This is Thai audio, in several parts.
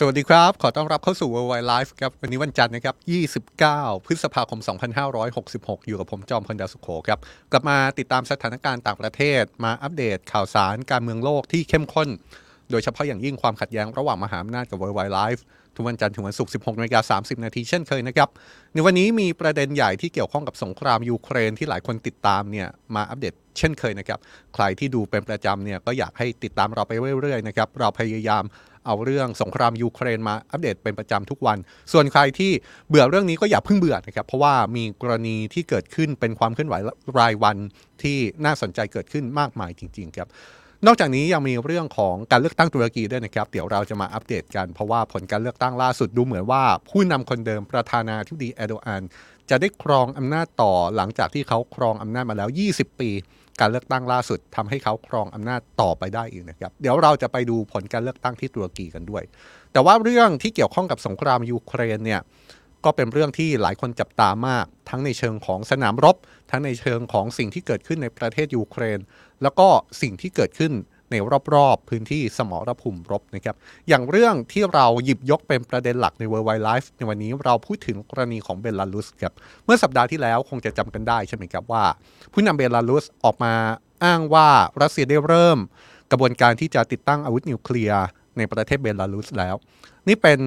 สวัสดีครับ ขอต้อนรับเข้าสู่ Worldwide Life ครับ วันนี้วันจันทร์นะครับ 29 พฤษภาคม 2566 อยู่กับผมจอมพลดาวสุโขครับ กลับมาติดตามสถานการณ์ต่างประเทศ มาอัปเดตข่าวสารการเมืองโลกที่เข้มข้น โดยเฉพาะอย่างยิ่งความขัดแย้งระหว่างมหาอำนาจกับ Worldwide Life ทุกวันจันทร์ถึงวันศุกร์ 16นาฬิกา30 นาทีเช่นเคยนะครับ ในวันนี้มีประเด็นใหญ่ที่เกี่ยวข้องกับสงครามยูเครนที่หลายคนติดตามเนี่ยมาอัปเดตเช่นเคยนะครับ ใครที่ดูเป็นประจำเนี่ยก็อยากให้ติดตามเราไปเรื่อยๆนะครับ เราพยายาม เอาเรื่องสงครามยูเครนมาอัปเดตเป็นประจำทุกวัน ส่วนใครที่เบื่อเรื่องนี้ก็อย่าเพิ่งเบื่อนะครับ เพราะว่ามีกรณีที่เกิดขึ้นเป็นความเคลื่อนไหวรายวันที่น่าสนใจเกิดขึ้นมากมายจริง ๆ ครับนอกจากนี้ยังมีเรื่องของการเลือกตั้งตุรกีด้วยนะครับ เดี๋ยวเราจะมาอัปเดตกัน เพราะว่าผลการเลือกตั้งล่าสุดดูเหมือนว่า ผู้นำคนเดิมประธานาธิบดีเอโดอันจะได้ครองอำนาจต่อหลังจากที่เขาครองอำนาจมาแล้ว 20 ปี การเลือกตั้งล่าสุดทำให้เขาครองอำนาจต่อไปได้อีกนะครับ เดี๋ยวเราจะไปดูผลการเลือกตั้งที่ตุรกีกันด้วย แต่ว่าเรื่องที่เกี่ยวข้องกับสงครามยูเครนเนี่ยก็เป็นเรื่องที่หลายคนจับตามาก ทั้งในเชิงของสนามรบ ทั้งในเชิงของสิ่งที่เกิดขึ้นในประเทศยูเครน แล้วก็สิ่งที่เกิดขึ้น ในรอบๆ พื้นที่สมรภูมิรบนะครับอย่างเรื่องที่เราหยิบยกเป็นประเด็นหลักใน World Wide Life ในวันนี้เราพูดถึงกรณีของเบลารุสครับเมื่อสัปดาห์ที่แล้วคงจะจำกันได้ใช่ไหมครับว่า ผู้นำเบลารุสออกมาอ้างว่ารัสเซียได้เริ่ม กระบวนการที่จะติดตั้งอาวุธนิวเคลียร์ในประเทศเบลารุสแล้ว นี่เป็น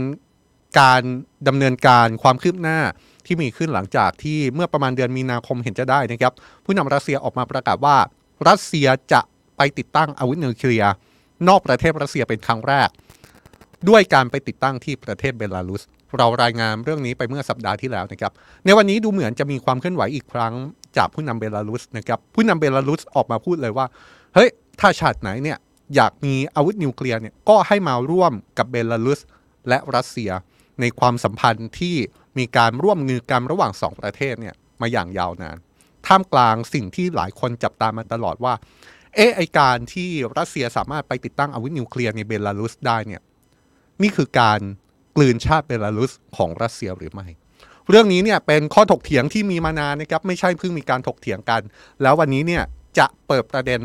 การดำเนินการความคืบหน้าที่มีขึ้นหลังจากที่เมื่อประมาณเดือนมีนาคมเห็นจะได้นะครับ ผู้นำรัสเซียออกมาประกาศว่า รัสเซียจะ ไปติดตั้งอาวุธนิวเคลียร์นอกประเทศรัสเซียเป็นครั้งแรก ด้วยการไปติดตั้งที่ประเทศเบลารุส เรารายงานเรื่องนี้ไปเมื่อสัปดาห์ที่แล้วนะครับ ในวันนี้ดูเหมือนจะมีความเคลื่อนไหวอีกครั้งจากผู้นำเบลารุสนะครับผู้นำเบลารุสออกมาพูดเลยว่าเฮ้ยถ้าชาติไหนเนี่ยอยากมีอาวุธนิวเคลียร์เนี่ยก็ให้มาร่วมกับเบลารุสและรัสเซีย ในความสัมพันธ์ที่มีการร่วมมือกันระหว่างสองประเทศเนี่ยมาอย่างยาวนาน ท่ามกลางสิ่งที่หลายคนจับตามาตลอดว่า เอ๊ะไอ้การที่รัสเซียสามารถไปติดตั้งอาวุธนิวเคลียร์ในเบลารุสได้เนี่ยนี่คือการกลืนชาติเบลารุสของรัสเซียหรือไม่ เรื่องนี้เนี่ยเป็นข้อถกเถียงที่มีมานานนะครับไม่ใช่เพิ่งมีการถกเถียงกัน แล้ววันนี้เนี่ยจะเปิดประเด็น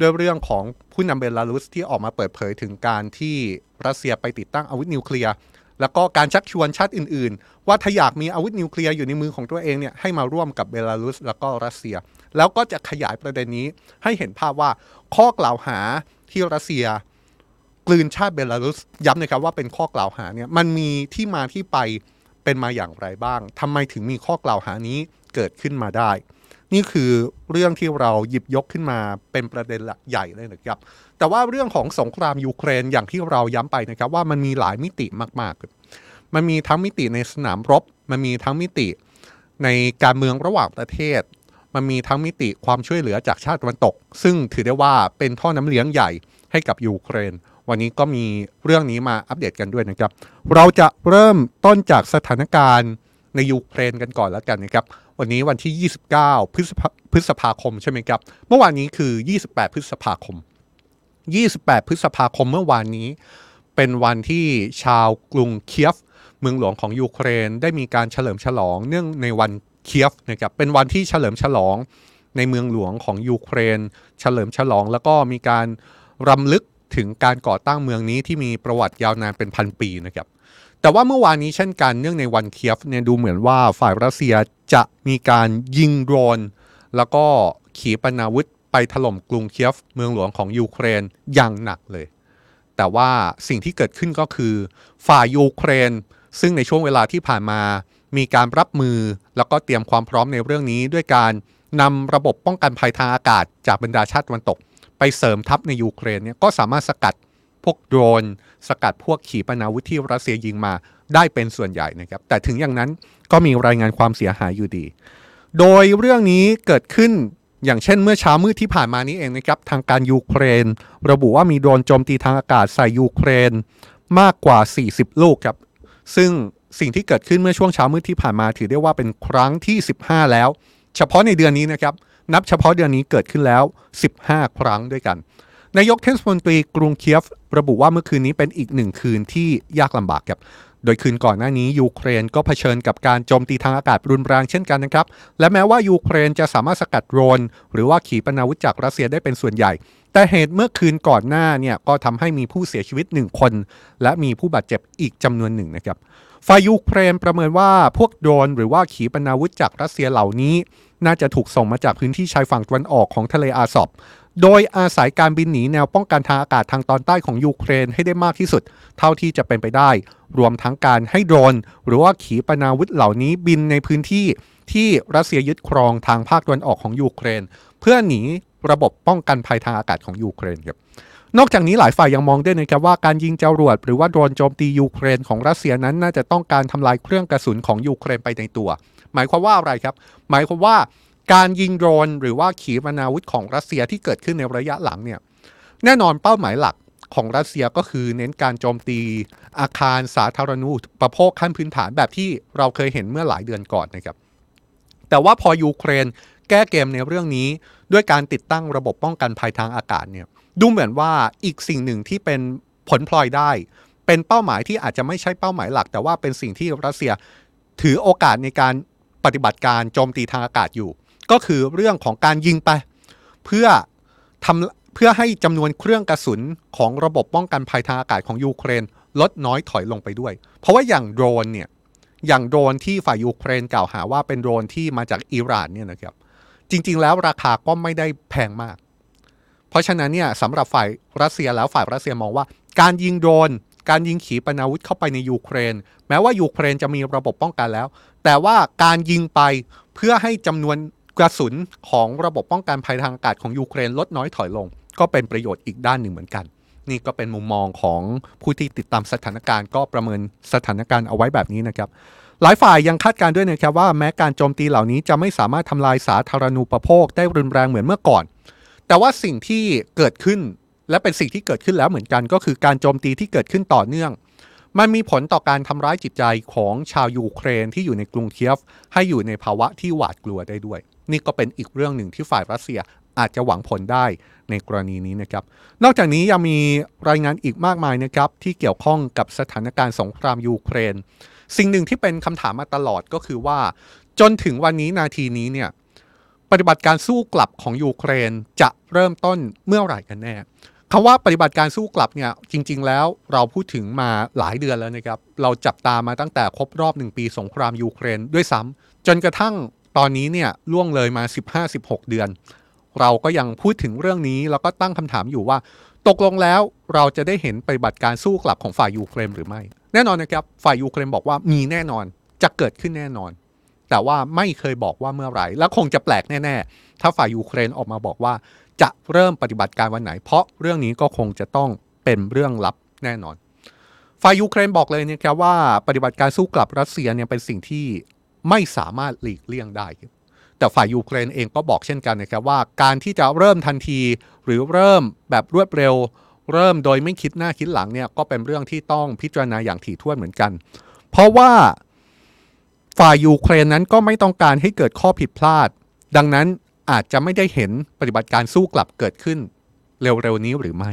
ด้วยเรื่องของผู้นำเบลารุสที่ออกมาเปิดเผยถึงการที่รัสเซียไปติดตั้งอาวุธนิวเคลียร์ แล้วก็การชักชวนชาติอื่น ๆ ว่าถ้าอยากมีอาวุธนิวเคลียร์อยู่ในมือของตัวเองเนี่ยให้มาร่วมกับเบลารุสแล้วก็รัสเซีย แล้วก็จะขยายประเด็นนี้ให้เห็นภาพว่าข้อกล่าวหาที่รัสเซียกลืนชาติเบลารุสย้ำนะครับว่าเป็นข้อกล่าวหาเนี่ยมันมีที่มาที่ไปเป็นมาอย่างไรบ้างทำไมถึงมีข้อกล่าวหานี้เกิดขึ้นมาได้ นี่คือเรื่องที่เราหยิบยกขึ้นมาเป็นประเด็นหลักใหญ่เลยนะครับ แต่ว่าเรื่องของสงครามยูเครนอย่างที่เราย้ำไปนะครับว่ามันมีหลายมิติมากๆ มันมีทั้งมิติในสนามรบ มันมีทั้งมิติในการเมืองระหว่างประเทศ มันมีทั้งมิติความช่วยเหลือจากชาติตะวันตก ซึ่งถือได้ว่าเป็นท่อน้ำเลี้ยงใหญ่ให้กับยูเครน วันนี้ก็มีเรื่องนี้มาอัปเดตกันด้วยนะครับ เราจะเริ่มต้นจากสถานการณ์ ในยูเครนกันก่อนแล้วกันนะครับ วันนี้วันที่ 29 พฤษภาพฤษภาคมใช่ไหมครับ เมื่อวานนี้คือ 28 พฤษภาคม 28 พฤษภาคมเมื่อวานนี้ เป็นวันที่ชาวกรุงเคียฟ เมืองหลวงของยูเครนได้มีการเฉลิมฉลอง เนื่องในวันเคียฟนะครับเป็นวันที่เฉลิมฉลองในเมืองหลวงของยูเครน เฉลิมฉลอง แล้วก็มีการรำลึกถึงการก่อตั้งเมืองนี้ที่มีประวัติยาวนานเป็นพันปีนะครับ แต่ว่าเมื่อวานนี้เช่นกันเนื่องในวันเคียฟเนี่ยดูเหมือนว่าฝ่ายรัสเซียจะมีการยิงโดรน แล้วก็ขีปนาวุธไปถล่มกรุงเคียฟเมืองหลวงของยูเครนอย่างหนักเลย แต่ว่าสิ่งที่เกิดขึ้นก็คือ ฝ่ายยูเครน ซึ่งในช่วงเวลาที่ผ่านมา มีการรับมือแล้วก็เตรียมความพร้อมในเรื่องนี้ ด้วยการนำระบบป้องกันภัยทางอากาศจากบรรดาชาติตะวันตก ไปเสริมทัพในยูเครนเนี่ยก็สามารถสกัด พวกโดรน สกัดพวกขีปนาวุธที่รัสเซียยิงมาได้เป็นส่วนใหญ่นะครับ แต่ถึงอย่างนั้นก็มีรายงานความเสียหายอยู่ดี โดยเรื่องนี้เกิดขึ้นอย่างเช่นเมื่อเช้ามืดที่ผ่านมานี้เองนะครับ ทางการยูเครน ระบุว่ามีโดรนโจมตีทางอากาศใส่ยูเครนมากกว่า 40 ลูกครับ ซึ่งสิ่งที่เกิดขึ้นเมื่อช่วงเช้ามืดที่ผ่านมาถือได้ว่าเป็นครั้งที่ 15 แล้ว เฉพาะในเดือนนี้นะครับ นับเฉพาะเดือนนี้เกิดขึ้นแล้ว 15 ครั้งด้วยกัน นายกเทศมนตรีกรุงเคียฟ ระบุว่าเมื่อคืนนี้เป็นอีกหนึ่งคืนที่ยากลำบากครับ โดยคืนก่อนหน้านี้ยูเครนก็เผชิญกับการโจมตีทางอากาศรุนแรงเช่นกันนะครับ และแม้ว่ายูเครนจะสามารถสกัดโดรนหรือว่าขีปนาวุธจากรัสเซียได้เป็นส่วนใหญ่ แต่เหตุเมื่อคืนก่อนหน้าเนี่ยก็ทำให้มีผู้เสียชีวิตหนึ่งคน และมีผู้บาดเจ็บอีกจำนวนหนึ่งนะครับฝ่ายยูเครนประเมินว่าพวกโดรนหรือว่าขีปนาวุธจากรัสเซียเหล่านี้ น่าจะถูกส่งมาจากพื้นที่ชายฝั่งตะวันออกของทะเลอาซอบ โดยอาศัยการบินหนีแนวป้องกันทางอากาศทางตอนใต้ของยูเครนให้ได้มากที่สุด เท่าที่จะเป็นไปได้ รวมทั้งการให้โดรน หรือว่าขีปนาวุธเหล่านี้บินในพื้นที่ที่รัสเซียยึดครองทางภาคตะวันออกของยูเครน เพื่อหนีระบบป้องกันภัยทางอากาศของยูเครนครับนอกจากนี้หลายฝ่ายยังมองด้วยนะครับว่าการยิงจรวดหรือว่าโดรนโจมตียูเครนของรัสเซียนั้นน่าจะต้องการทำลายเครื่องกระสุนของยูเครนไปในตัว หมายความว่าอะไรครับ หมายความว่า การยิงโดรนหรือว่าขีปนาวุธของรัสเซียที่เกิดขึ้นในระยะหลังเนี่ยแน่นอนเป้าหมายหลักของรัสเซียก็คือเน้นการโจมตีอาคารสาธารณูปโภคขั้นพื้นฐานแบบที่เราเคยเห็นเมื่อหลายเดือนก่อนนะครับ แต่ว่าพอยูเครนแก้เกมในเรื่องนี้ ด้วยการติดตั้งระบบป้องกันภัยทางอากาศเนี่ยดูเหมือนว่าอีกสิ่งหนึ่งที่เป็นผลพลอยได้ เป็นเป้าหมายที่อาจจะไม่ใช่เป้าหมายหลัก แต่ว่าเป็นสิ่งที่รัสเซียถือโอกาสในการปฏิบัติการโจมตีทางอากาศอยู่ ก็คือเรื่องของการยิงไป เพื่อทำเพื่อให้จำนวนเครื่องกระสุนของระบบป้องกันภัยทางอากาศของยูเครน ลดน้อยถอยลงไปด้วย เพราะว่าอย่างโดรนเนี่ยอย่างโดรนที่ฝ่ายยูเครนกล่าวหาว่าเป็นโดรนที่มาจากอิหร่านเนี่ยนะครับจริง ๆ แล้วราคาก็ไม่ได้แพงมาก เพราะฉะนั้นเนี่ยสำหรับฝ่ายรัสเซียแล้วฝ่ายรัสเซียมองว่า การยิงโดรนการยิงขีปนาวุธเข้าไปในยูเครน แม้ว่ายูเครนจะมีระบบป้องกันแล้ว แต่ว่าการยิงไปเพื่อให้จำนวน กระสุนของระบบป้องกันภัยทางอากาศของยูเครนลดน้อยถอยลง ก็เป็นประโยชน์อีกด้านหนึ่งเหมือนกัน นี่ก็เป็นมุมมองของผู้ที่ติดตามสถานการณ์ก็ประเมินสถานการณ์เอาไว้แบบนี้นะครับหลายฝ่ายยังคาดการด้วยนะครับว่าแม้การโจมตีเหล่านี้จะไม่สามารถทำลายสาธารณูปโภคได้รุนแรงเหมือนเมื่อก่อน แต่ว่าสิ่งที่เกิดขึ้นและเป็นสิ่งที่เกิดขึ้นแล้วเหมือนกันก็คือการโจมตีที่เกิดขึ้นต่อเนื่อง มันมีผลต่อการทำร้ายจิตใจของชาวยูเครนที่อยู่ในกรุงเคียฟ ให้อยู่ในภาวะที่หวาดกลัวได้ด้วย นี่ก็เป็นอีกเรื่องหนึ่งที่ฝ่ายรัสเซียอาจจะหวังผลได้ในกรณีนี้นะครับ นอกจากนี้ยังมีรายงานอีกมากมายนะครับ ที่เกี่ยวข้องกับสถานการณ์สงครามยูเครน สิ่งหนึ่งที่เป็นคำถามมาตลอดก็คือว่า จนถึงวันนี้นาทีนี้เนี่ยปฏิบัติการสู้กลับของยูเครนจะเริ่มต้นเมื่อไหร่กันแน่คำว่าปฏิบัติการสู้กลับเนี่ยจริง ๆ แล้วเราพูดถึงมาหลายเดือนแล้วนะครับ เราจับตามาตั้งแต่ครบรอบหนึ่งปีสงครามยูเครนด้วยซ้ำจนกระทั่ง ตอนนี้เนี่ยล่วงเลยมา 15-16 เดือน เราก็ยังพูดถึงเรื่องนี้แล้วก็ตั้งคำถามอยู่ว่า ตกลงแล้วเราจะได้เห็นปฏิบัติการสู้กลับของฝ่ายยูเครนหรือไม่ แน่นอนนะครับฝ่ายยูเครนบอกว่ามีแน่นอนจะเกิดขึ้นแน่นอน แต่ว่าไม่เคยบอกว่าเมื่อไหร่ และคงจะแปลกแน่ ๆ ถ้าฝ่ายยูเครนออกมาบอกว่า จะเริ่มปฏิบัติการวันไหน เพราะเรื่องนี้ก็คงจะต้องเป็นเรื่องลับแน่นอนฝ่ายยูเครนบอกเลยนะครับว่าปฏิบัติการสู้กลับรัสเซียเนี่ยเป็นสิ่งที่ ไม่สามารถหลีกเลี่ยงได้ แต่ฝ่ายยูเครนเองก็บอกเช่นกันนะครับว่าการที่จะเริ่มทันทีหรือเริ่มแบบรวดเร็ว เริ่มโดยไม่คิดหน้าคิดหลังเนี่ยก็เป็นเรื่องที่ต้องพิจารณาอย่างถี่ถ้วนเหมือนกัน เพราะว่าฝ่ายยูเครนนั้นก็ไม่ต้องการให้เกิดข้อผิดพลาด ดังนั้นอาจจะไม่ได้เห็นปฏิบัติการสู้กลับเกิดขึ้นเร็วๆนี้หรือไม่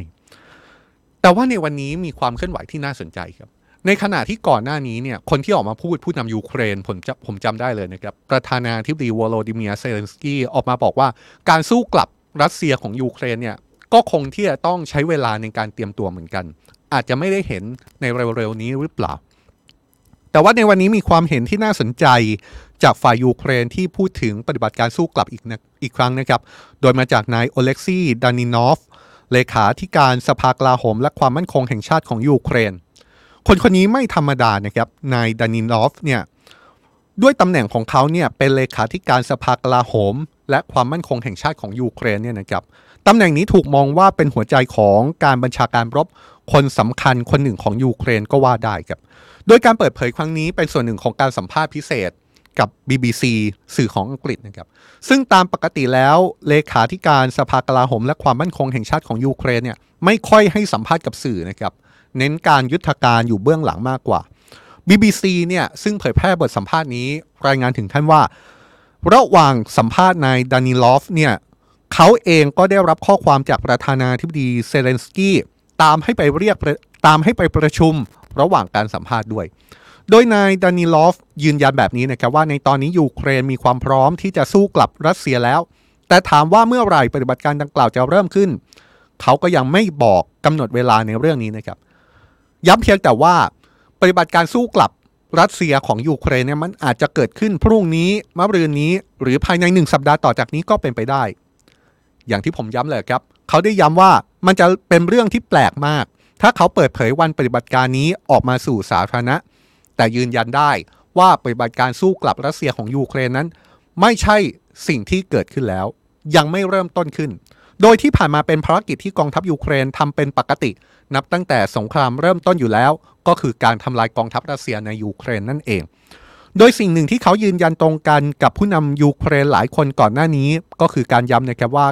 แต่ว่าในวันนี้มีความเคลื่อนไหวที่น่าสนใจครับ ในขณะที่ก่อนหน้านี้เนี่ยคนที่ออกมาพูดผู้นำยูเครนผมจำผมจำได้เลยนะครับ ประธานาธิบดีวโลดิเมียเซเลนสกี้ออกมาบอกว่าการสู้กลับรัสเซียของยูเครนเนี่ยก็คงที่จะต้องใช้เวลาในการเตรียมตัวเหมือนกัน อาจจะไม่ได้เห็นในเร็วๆนี้หรือเปล่า แต่ว่าในวันนี้มีความเห็นที่น่าสนใจจากฝ่ายยูเครนที่พูดถึงปฏิบัติการสู้กลับอีกนะอีกครั้งนะครับ โดยมาจากนายโอเล็กซี่ดานิลอฟเลขาธิการสภากลาโหมและความมั่นคงแห่งชาติของยูเครน คนคนนี้ไม่ธรรมดานะครับ นายดานิลอฟเนี่ยด้วยตำแหน่งของเขาเนี่ยเป็นเลขาธิการสภากลาโหม และความมั่นคงแห่งชาติของยูเครนเนี่ยนะครับตำแหน่งนี้ถูกมองว่าเป็นหัวใจของการบัญชาการรบคนสำคัญคนหนึ่งของยูเครนก็ว่าได้ครับ โดยการเปิดเผยครั้งนี้เป็นส่วนหนึ่งของการสัมภาษณ์พิเศษกับ BBC สื่อของอังกฤษนะครับ ซึ่งตามปกติแล้วเลขาธิการสภากลาโหม และความมั่นคงแห่งชาติของยูเครนเนี่ยไม่ค่อยให้สัมภาษณ์กับสื่อนะครับเน้นการยุทธการอยู่เบื้องหลังมากกว่า BBC เนี่ยซึ่งเผยแพร่บทสัมภาษณ์นี้ รายงานถึงท่านว่า ระหว่างสัมภาษณ์นายดานิลอฟเนี่ยเขาเองก็ได้รับข้อความจากประธานาธิบดีเซเลนสกี้ตามให้ไปเรียกตามให้ไปประชุมระหว่างการสัมภาษณ์ด้วย โดยนายดานิลอฟยืนยันแบบนี้นะครับว่าในตอนนี้ยูเครนมีความพร้อมที่จะสู้กลับรัสเซียแล้ว แต่ถามว่าเมื่อไหร่ปฏิบัติการดังกล่าวจะเริ่มขึ้น เขาก็ยังไม่บอกกำหนดเวลาในเรื่องนี้นะครับ ย้ำเพียงแต่ว่าปฏิบัติการสู้กลับรัสเซียของยูเครนเนี่ยมันอาจจะเกิดขึ้นพรุ่งนี้มะรืนนี้ หรือภายในหนึ่งสัปดาห์ต่อจากนี้ก็เป็นไปได้ อย่างที่ผมย้ำเลยครับ เขาได้ย้ำว่ามันจะเป็นเรื่องที่แปลกมาก ถ้าเขาเปิดเผยวันปฏิบัติการนี้ออกมาสู่สาธารณะ แต่ยืนยันได้ว่าปฏิบัติการสู้กลับรัสเซียของยูเครนนั้น ไม่ใช่สิ่งที่เกิดขึ้นแล้ว ยังไม่เริ่มต้นขึ้น โดยที่ผ่านมาเป็นภารกิจที่กองทัพยูเครนทำเป็นปกติ นับตั้งแต่สงครามเริ่มต้นอยู่แล้ว ก็คือการทำลายกองทัพรัสเซียในยูเครนนั่นเอง โดยสิ่งหนึ่งที่เขายืนยันตรงกันกับผู้นำยูเครนหลายคนก่อนหน้านี้ ก็คือการย้ำนะครับว่า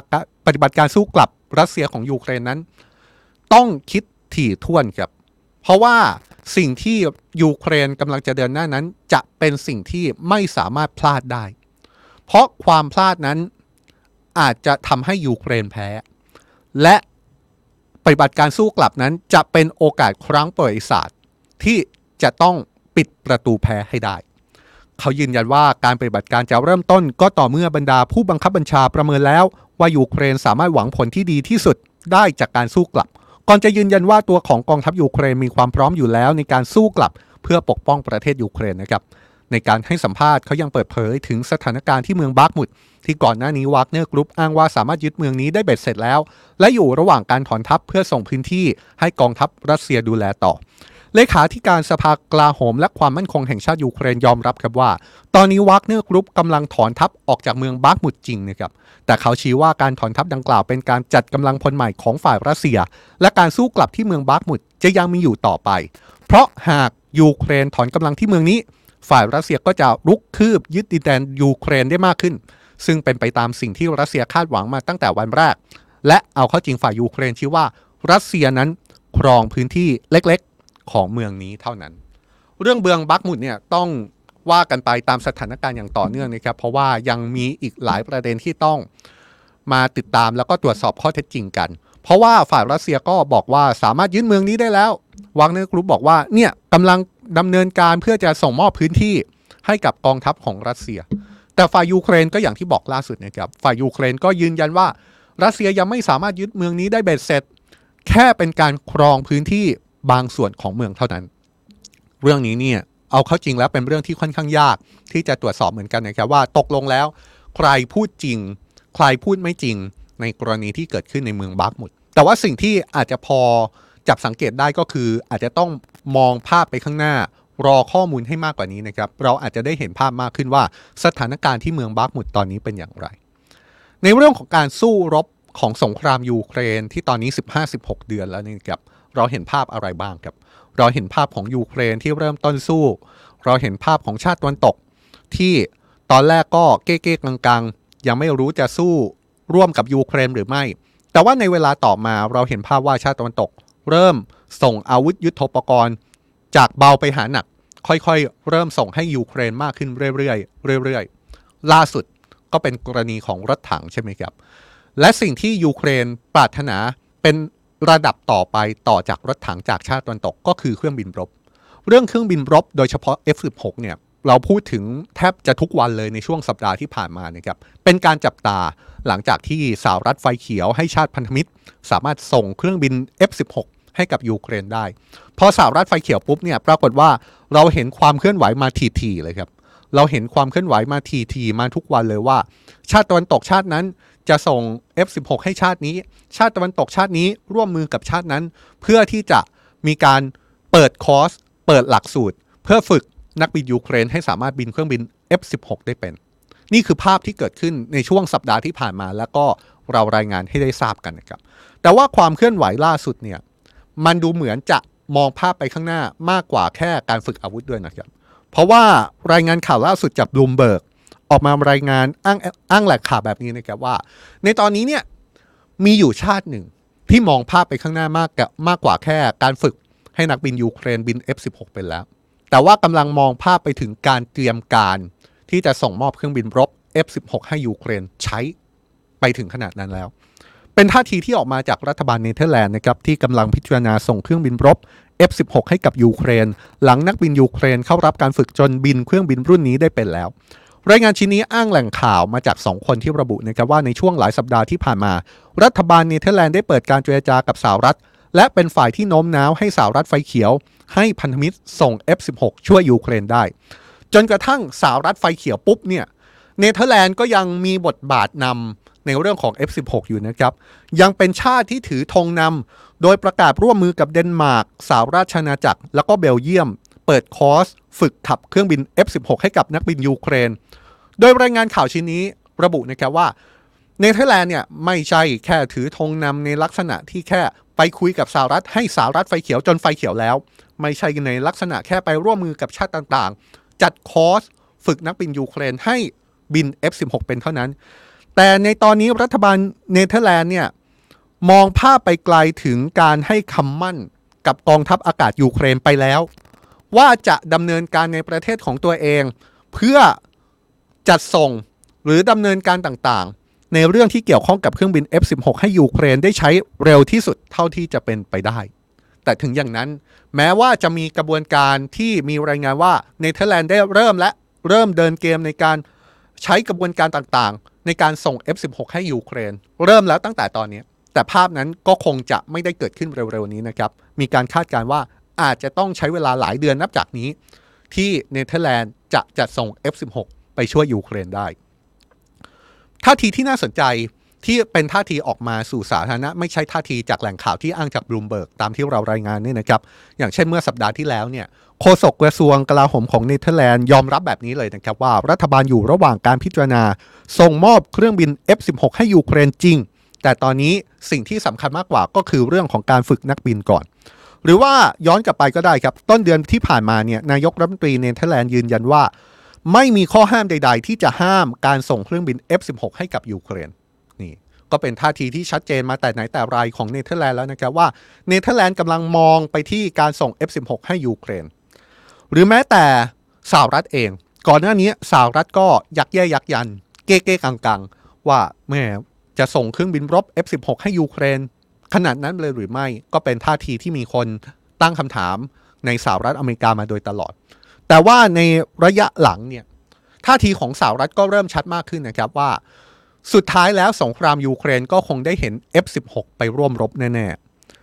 ปฏิบัติการสู้กลับรัสเซียของยูเครนนั้น ต้องคิดถี่ถ้วนครับ เพราะว่าสิ่งที่ยูเครนกำลังจะเดินหน้านั้น จะเป็นสิ่งที่ไม่สามารถพลาดได้ เพราะความพลาดนั้น อาจจะทำให้ยูเครนแพ้ และปฏิบัติการสู้กลับนั้นจะเป็นโอกาสครั้งประวัติศาสตร์ที่จะต้องปิดประตูแพ้ให้ได้ เขายืนยันว่าการปฏิบัติการจะเริ่มต้นก็ต่อเมื่อบรรดาผู้บังคับบัญชาประเมินแล้ว ว่ายูเครนสามารถหวังผลที่ดีที่สุดได้จากการสู้กลับ ก่อนจะยืนยันว่าตัวของกองทัพยูเครนมีความพร้อมอยู่แล้วในการสู้กลับ เพื่อปกป้องประเทศยูเครนนะครับ ในการให้สัมภาษณ์เขายังเปิดเผยถึงสถานการณ์ที่เมืองบาร์กมุด ที่ก่อนหน้านี้วากเนอร์กรุ๊ปอ้างว่าสามารถยึดเมืองนี้ได้เบ็ดเสร็จแล้ว และอยู่ระหว่างการถอนทัพเพื่อส่งพื้นที่ให้กองทัพรัสเซียดูแลต่อเลขาธิการสภากลาโหมและความมั่นคงแห่งชาติยูเครนยอมรับครับว่า ตอนนี้วากเนอร์กรุ๊ปกำลังถอนทัพออกจากเมืองบาร์กมุดจริงนะครับ แต่เขาชี้ว่าการถอนทัพดังกล่าวเป็นการจัดกำลังพลใหม่ของฝ่ายรัสเซีย และการสู้กลับที่เมืองบาร์กมุดจะยังมีอยู่ต่อไป เพราะหากยูเครนถอนกำลังที่เมืองนี้ ฝ่ายรัสเซียก็จะรุกคืบยึดดินแดนยูเครนได้มากขึ้น ซึ่งเป็นไปตามสิ่งที่รัสเซียคาดหวังมาตั้งแต่วันแรก และเอาเข้าจริงฝ่ายยูเครนชี้ว่ารัสเซียนั้นครองพื้นที่เล็กๆ ของเมืองนี้เท่านั้น เรื่องเมืองบาร์กมุดเนี่ยต้องว่ากันไปตามสถานการณ์อย่างต่อเนื่องนะครับ เพราะว่ายังมีอีกหลายประเด็นที่ต้องมาติดตามแล้วก็ตรวจสอบข้อเท็จจริงกัน เพราะว่าฝ่ายรัสเซียก็บอกว่าสามารถยึดเมืองนี้ได้แล้ววากเนอร์กรุ๊ปบอกว่าเนี่ยกำลัง ดำเนินการเพื่อจะส่งมอบพื้นที่ให้กับกองทัพของรัสเซีย แต่ฝ่ายยูเครนก็อย่างที่บอกล่าสุดนะครับฝ่ายยูเครนก็ยืนยันว่า รัสเซียยังไม่สามารถยึดเมืองนี้ได้เบ็ดเสร็จ แค่เป็นการครองพื้นที่บางส่วนของเมืองเท่านั้น เรื่องนี้เนี่ยเอาเข้าจริงแล้วเป็นเรื่องที่ค่อนข้างยาก ที่จะตรวจสอบเหมือนกันนะครับว่าตกลงแล้ว ใครพูดจริง ใครพูดไม่จริง ในกรณีที่เกิดขึ้นในเมืองบาร์กมุดแต่ว่าสิ่งที่อาจจะพอ จับสังเกตได้ก็คืออาจจะต้องมองภาพไปข้างหน้ารอข้อมูลให้มากกว่านี้นะครับ เราอาจจะได้เห็นภาพมากขึ้นว่าสถานการณ์ที่เมืองบาร์กมุดตอนนี้เป็นอย่างไร ในเรื่องของการสู้รบของสงครามยูเครนที่ตอนนี้ 15-16 เดือนแล้วนี่ครับ เราเห็นภาพอะไรบ้างครับ เราเห็นภาพของยูเครนที่เริ่มต้นสู้ เราเห็นภาพของชาติตะวันตก ที่ตอนแรกก็เก้ๆกังๆ ยังไม่รู้จะสู้ร่วมกับยูเครนหรือไม่ แต่ว่าในเวลาต่อมาเราเห็นภาพว่าชาติตะวันตก เริ่มส่งอาวุธยุโทโธปกรณ์ จากเบาไปหาหนัก ค่อยๆ เริ่มส่งให้ยูเครนมากขึ้นเรื่อยๆเรื่อยๆ ล่าสุดก็เป็นกรณีของรถถังใช่ไหมครับ และสิ่งที่ยูเครนปรารถนาเป็นระดับต่อไปต่อจากรถถังจากชาติตะวันตกก็คือเครื่องบินรบ เรื่องเครื่องบินรบโดยเฉพาะ F16 เนี่ยเราพูดถึงแทบจะทุกวันเลยในช่วงสัปดาห์ที่ผ่านมานะครับเป็นการจับตาหลังจากที่สหรัฐไฟเขียวให้ชาติพันธมิตร สามารถส่งเครื่องบิน F16 ให้กับยูเครนได้ พอสหรัฐไฟเขียวปุ๊บเนี่ยปรากฏว่าเราเห็นความเคลื่อนไหวมาทีๆเลยครับเราเห็นความเคลื่อนไหวมาทีๆมาทุกวันเลยว่า ชาติตะวันตกชาตินั้นจะส่ง F16 ให้ชาตินี้ ชาติตะวันตกชาตินี้ร่วมมือกับชาตินั้น เพื่อที่จะมีการเปิดคอร์ส เปิดหลักสูตร เพื่อฝึกนักบินยูเครนให้สามารถบินเครื่องบิน F16 ได้เป็น นี่คือภาพที่เกิดขึ้นในช่วงสัปดาห์ที่ผ่านมา แล้วก็เรารายงานให้ได้ทราบกันนะครับแต่ว่าความเคลื่อนไหวล่าสุดเนี่ย มันดูเหมือนจะมองภาพไปข้างหน้ามากกว่าแค่การฝึกอาวุธด้วยนะครับ เพราะว่ารายงานข่าวล่าสุดจากบลูมเบิร์กออกมารายงานอ้างอ้างแหล่งข่าวแบบนี้นะครับว่า ในตอนนี้เนี่ยมีอยู่ชาติหนึ่งที่มองภาพไปข้างหน้ามากกมากกว่าแค่การฝึกให้นักบินยูเครนบิน F16 เป็นแล้ว แต่ว่ากำลังมองภาพไปถึงการเตรียมการ ที่จะส่งมอบเครื่องบินรบ F16 ให้ยูเครนใช้ไปถึงขนาดนั้นแล้ว เป็นท่าทีที่ออกมาจากรัฐบาลเนเธอร์แลนด์นะครับที่กำลังพิจารณาส่งเครื่องบินรบ F16 ให้กับยูเครน หลังนักบินยูเครนเข้ารับการฝึกจนบินเครื่องบินรุ่นนี้ได้เป็นแล้ว รายงานชิ้นนี้อ้างแหล่งข่าวมาจาก 2 คนที่ระบุนะครับว่าในช่วงหลายสัปดาห์ที่ผ่านมา รัฐบาลเนเธอร์แลนด์ได้เปิดการเจรจากับสหรัฐ และเป็นฝ่ายที่โน้มน้าวให้สหรัฐไฟเขียว ให้พันธมิตรส่ง F16 ช่วยยูเครนได้ จนกระทั่งสหรัฐไฟเขียวปุ๊บเนี่ยเนเธอร์แลนด์ก็ยังมีบทบาทนำ ในเรื่องของ F16 อยู่นะครับ ยังเป็นชาติที่ถือธงนำโดยประกาศร่วมมือกับเดนมาร์กสหราชอาณาจักร แล้วก็เบลเยียม เปิดคอร์ส ฝึกขับเครื่องบิน F16 ให้กับนักบินยูเครน โดยรายงานข่าวชิ้นนี้ระบุนะครับว่าเนเธอร์แลนด์เนี่ยไม่ใช่แค่ถือธงนำในลักษณะที่แค่ไปคุยกับสหรัฐให้สหรัฐไฟเขียวจนไฟเขียวแล้ว ไม่ใช่ในลักษณะแค่ไปร่วมมือกับชาติต่างๆ จัดคอร์ส ฝึกนักบินยูเครนให้บิน F16 เป็นเท่านั้น แต่ในตอนนี้รัฐบาลเนเธอร์แลนด์เนี่ยมองภาพไปไกลถึงการให้คำมั่นกับกองทัพอากาศยูเครนไปแล้ว ว่าจะดำเนินการในประเทศของตัวเอง เพื่อจัดส่งหรือดำเนินการต่างๆ ในเรื่องที่เกี่ยวข้องกับเครื่องบิน F16 ให้ยูเครนได้ใช้เร็วที่สุดเท่าที่จะเป็นไปได้ แต่ถึงอย่างนั้น แม้ว่าจะมีกระบวนการที่มีรายงานว่าเนเธอร์แลนด์ได้เริ่มและเริ่มเดินเกมในการใช้กระบวนการต่างๆ ในการส่ง F16 ให้ยูเครน เริ่มแล้วตั้งแต่ตอนนี้ แต่ภาพนั้นก็คงจะไม่ได้เกิดขึ้นเร็วๆนี้นะครับ มีการคาดการณ์ว่าอาจจะต้องใช้เวลาหลายเดือนนับจากนี้ ที่เนเธอร์แลนด์จะจัดส่ง F16 ไปช่วยยูเครนได้ท่าทีที่น่าสนใจที่เป็นท่าทีออกมาสู่สาธารณะไม่ใช่ท่าทีจากแหล่งข่าวที่อ้างจากบลูมเบิร์กตามที่เรารายงานนี่นะครับ อย่างเช่นเมื่อสัปดาห์ที่แล้วเนี่ย โฆษกกระทรวงกลาโหมของเนเธอร์แลนด์ยอมรับแบบนี้เลยนะครับว่ารัฐบาลอยู่ระหว่างการพิจารณา ส่งมอบเครื่องบิน F16 ให้ยูเครนจริง แต่ตอนนี้สิ่งที่สำคัญมากกว่าก็คือเรื่องของการฝึกนักบินก่อน หรือว่าย้อนกลับไปก็ได้ครับ ต้นเดือนที่ผ่านมาเนี่ยนายกรัฐมนตรีเนเธอร์แลนด์ยืนยันว่า ไม่มีข้อห้ามใด ๆ ที่จะห้ามการส่งเครื่องบิน F16 ให้กับยูเครนนี่ก็เป็นท่าทีที่ชัดเจนมาแต่ไหนแต่ไรของเนเธอร์แลนด์แล้วนะครับว่าเนเธอร์แลนด์กำลังมองไปที่การส่ง F16 ให้ยูเครน หรือแม้แต่สหรัฐเอง ก่อนหน้านี้สหรัฐก็ยักแย่ยักยัน เก้เก้กังกังว่าแหมจะส่งเครื่องบินรบ F16 ให้ยูเครน ขนาดนั้นเลยหรือไม่ก็เป็นท่าทีที่มีคนตั้งคำถามในสหรัฐอเมริกามาโดยตลอด แต่ว่าในระยะหลังเนี่ยท่าทีของสหรัฐก็เริ่มชัดมากขึ้นนะครับว่า สุดท้ายแล้วสงครามยูเครนก็คงได้เห็น F16 ไปร่วมรบแน่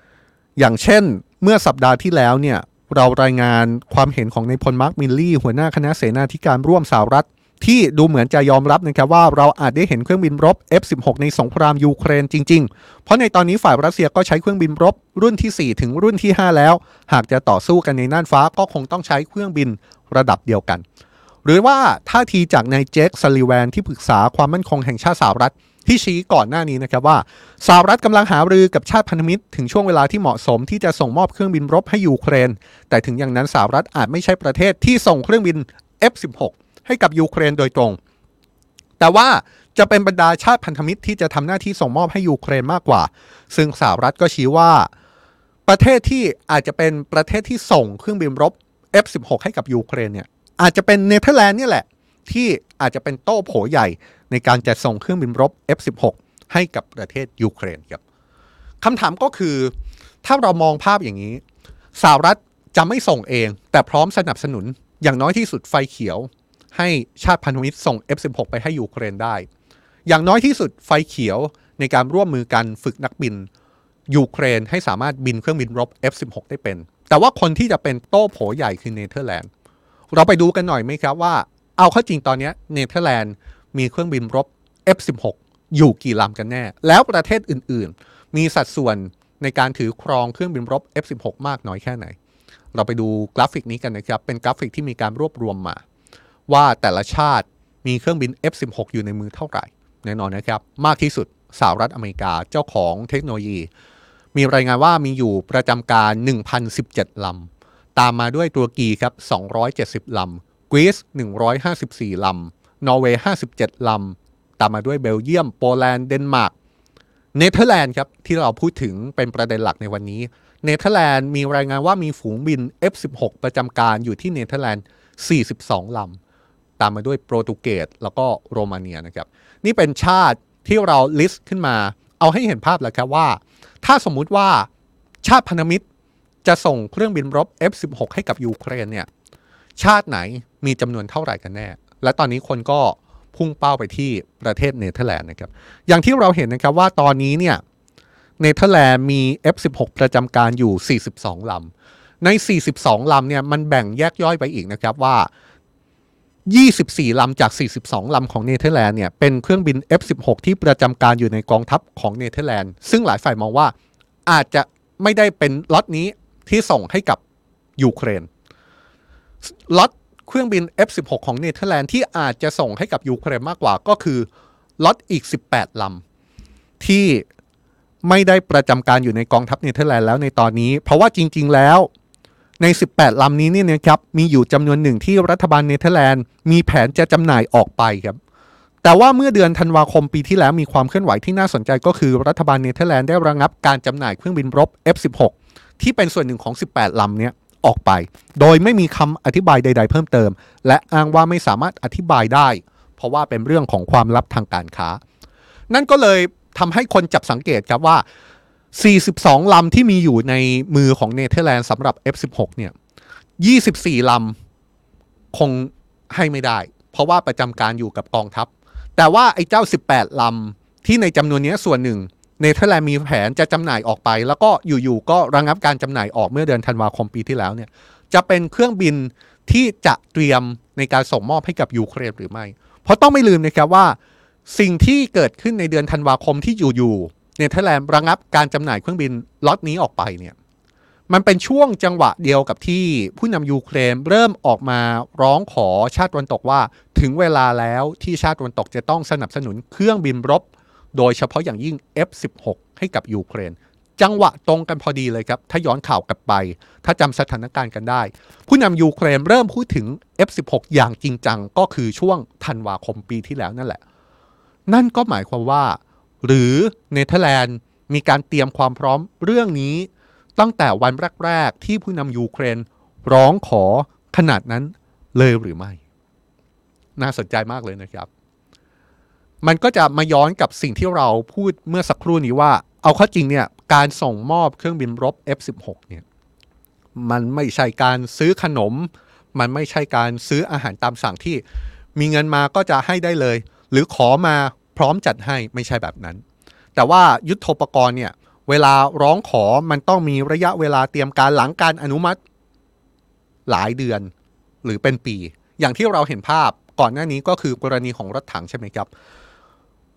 ๆ อย่างเช่น เมื่อสัปดาห์ที่แล้วเนี่ย เรารายงานความเห็นของนายพลมาร์คมิลลีย์ หัวหน้าคณะเสนาธิการร่วมสหรัฐ ที่ดูเหมือนจะยอมรับนะครับว่าเราอาจได้เห็นเครื่องบินรบ F16 ในสงครามยูเครนจริง ๆ เพราะในตอนนี้ฝ่ายรัสเซียก็ใช้เครื่องบินรบ รุ่นที่ 4 ถึงรุ่นที่ 5 แล้ว หากจะต่อสู้กันในน่านฟ้าก็คงต้องใช้เครื่องบินระดับเดียวกัน หรือว่าท่าทีจากนายเจคซัลลิแวนที่ปรึกษาความมั่นคงแห่งชาติสหรัฐ ที่ชี้ก่อนหน้านี้นะครับว่าสหรัฐกำลังหารือกับชาติพันธมิตร ถึงช่วงเวลาที่เหมาะสมที่จะส่งมอบเครื่องบินรบให้ยูเครน แต่ถึงอย่างนั้นสหรัฐอาจไม่ใช่ประเทศที่ส่งเครื่องบิน F16 ให้กับยูเครนโดยตรง แต่ว่าจะเป็นบรรดาชาติพันธมิตรที่จะทำหน้าที่ส่งมอบให้ยูเครนมากกว่า ซึ่งสหรัฐก็ชี้ว่า ประเทศที่อาจจะเป็นประเทศที่ส่งเครื่องบินรบ F16 ให้กับยูเครนเนี่ยอาจจะเป็นเนเธอร์แลนด์นี่แหละ ที่อาจจะเป็นโต้โผใหญ่ ในการจะส่งเครื่องบินรบ F16 ให้กับประเทศยูเครนครับคำถามก็คือ ถ้าเรามองภาพอย่างนี้สหรัฐจะไม่ส่งเอง แต่พร้อมสนับสนุนอย่างน้อยที่สุดไฟเขียว ให้ชาติพันธมิตรส่ง F16 ไปให้ยูเครนได้ อย่างน้อยที่สุดไฟเขียวในการร่วมมือกันฝึกนักบินยูเครนให้สามารถบินเครื่องบินรบ F16 ได้เป็น แต่ว่าคนที่จะเป็นโต้โผใหญ่คือเนเธอร์แลนด์ เราไปดูกันหน่อยไหมครับว่า เอาเข้าจริงตอนนี้เนเธอร์แลนด์ มีเครื่องบินรบ F16 อยู่กี่ลำกันแน่ แล้วประเทศอื่นๆ มีสัดส่วนในการถือครองเครื่องบินรบ F16 มากน้อยแค่ไหน เราไปดูกราฟิกนี้กันนะครับ เป็นกราฟิกที่มีการรวบรวมมา ว่าแต่ละชาติมีเครื่องบิน F16 อยู่ในมือเท่าไหร่ แน่นอนนะครับ มากที่สุดสหรัฐอเมริกาเจ้าของเทคโนโลยี มีรายงานว่ามีอยู่ประจำการ 1,017 ลำ ตามมาด้วยตุรกีครับ 270 ลำกรีซ154 ลำ นอร์เวย์ 57 ลำ ตามมาด้วยเบลเยียม โปแลนด์ เดนมาร์ก เนเธอร์แลนด์ครับ ที่เราพูดถึงเป็นประเด็นหลักในวันนี้ เนเธอร์แลนด์มีรายงานว่ามีฝูงบิน F16 ประจำการอยู่ที่เนเธอร์แลนด์ 42 ลำ ตามมาด้วยโปรตุเกสแล้วก็โรมาเนียนะครับ นี่เป็นชาติที่เราลิสต์ขึ้นมา เอาให้เห็นภาพแล้วครับว่า ถ้าสมมุติว่าชาติพันธมิตรจะส่งเครื่องบินรบ F16 ให้กับยูเครนเนี่ยชาติไหนมีจำนวนเท่าไหร่กันแน่ และตอนนี้คนก็พุ่งเป้าไปที่ประเทศเนเธอร์แลนด์นะครับ อย่างที่เราเห็นนะครับว่าตอนนี้เนี่ยเนเธอร์แลนด์มี F16 ประจำการอยู่ 42 ลำ ใน 42 ลำเนี่ยมันแบ่งแยกย่อยไปอีกนะครับว่า 24 ลำจาก 42 ลำของเนเธอร์แลนด์เนี่ยเป็นเครื่องบิน F16 ที่ประจำการอยู่ในกองทัพของเนเธอร์แลนด์ ซึ่งหลายฝ่ายมองว่าอาจจะไม่ได้เป็นล็อตนี้ที่ส่งให้กับยูเครนล็อต เครื่องบิน F16 ของเนเธอร์แลนด์ที่อาจจะส่งให้กับยูเครนมากกว่าก็คือล็อตอีก 18 ลำ ที่ไม่ได้ประจำการอยู่ในกองทัพเนเธอร์แลนด์แล้วในตอนนี้ เพราะว่าจริง ๆ แล้วใน 18 ลำนี้เนี่ยนะครับมีอยู่จำนวนหนึ่งที่รัฐบาลเนเธอร์แลนด์มีแผนจะจำหน่ายออกไปครับแต่ว่าเมื่อเดือนธันวาคมปีที่แล้วมีความเคลื่อนไหวที่น่าสนใจก็คือรัฐบาลเนเธอร์แลนด์ได้ระงับการจำหน่ายเครื่องบินรบ F16 ที่เป็นส่วนหนึ่งของ 18 ลำเนี้ย ออกไป โดยไม่มีคำอธิบายใด ๆ เพิ่มเติม และอ้างว่าไม่สามารถอธิบายได้ เพราะว่าเป็นเรื่องของความลับทางการค้า นั่นก็เลยทำให้คนจับสังเกตครับว่า 42 ลำที่มีอยู่ในมือของเนเธอร์แลนด์สำหรับ F16 เนี่ย 24 ลำคงให้ไม่ได้ เพราะว่าประจำการอยู่กับกองทัพ แต่ว่าไอ้เจ้า 18 ลำที่ในจำนวนนี้ส่วนหนึ่ง เนเธอร์แลนด์มีแผนจะจำหน่ายออกไป แล้วก็อยู่ๆก็ระงับการจำหน่ายออกเมื่อเดือนธันวาคมปีที่แล้วเนี่ยจะเป็นเครื่องบินที่จะเตรียมในการส่งมอบให้กับยูเครนหรือไม่ เพราะต้องไม่ลืมนะครับว่า สิ่งที่เกิดขึ้นในเดือนธันวาคมที่อยู่ๆเนเธอร์แลนด์ระงับการจำหน่ายเครื่องบินล็อตนี้ออกไปเนี่ยมันเป็นช่วงจังหวะเดียวกับที่ผู้นำยูเครนเริ่มออกมาร้องขอชาติตะวันตกว่า ถึงเวลาแล้วที่ชาติตะวันตกจะต้องสนับสนุนเครื่องบินรบ โดยเฉพาะอย่างยิ่ง F16 ให้กับยูเครน จังหวะตรงกันพอดีเลยครับ ถ้าย้อนข่าวกลับไป ถ้าจำสถานการณ์กันได้ ผู้นำยูเครนเริ่มพูดถึง F16 อย่างจริงจังก็คือช่วงธันวาคมปีที่แล้วนั่นแหละ นั่นก็หมายความว่า หรือเนเธอร์แลนด์มีการเตรียมความพร้อมเรื่องนี้ตั้งแต่วันแรกๆที่ผู้นำยูเครนร้องขอขนาดนั้นเลยหรือไม่ น่าสนใจมากเลยนะครับ มันก็จะมาย้อนกับสิ่งที่เราพูดเมื่อสักครู่นี้ว่า เอาข้าจริงเนี่ยการส่งมอบเครื่องบินรบ F16 เนี่ยมันไม่ใช่การซื้อขนม มันไม่ใช่การซื้ออาหารตามสั่งที่ มีเงินมาก็จะให้ได้เลย หรือขอมาพร้อมจัดให้ไม่ใช่แบบนั้น แต่ว่ายุทธปกรณ์เนี่ยเวลาร้องขอมันต้องมีระยะเวลาเตรียมการหลังการอนุมัติหลายเดือนหรือเป็นปี อย่างที่เราเห็นภาพก่อนหน้านี้ก็คือกรณีของรถถังใช่ไหมครับ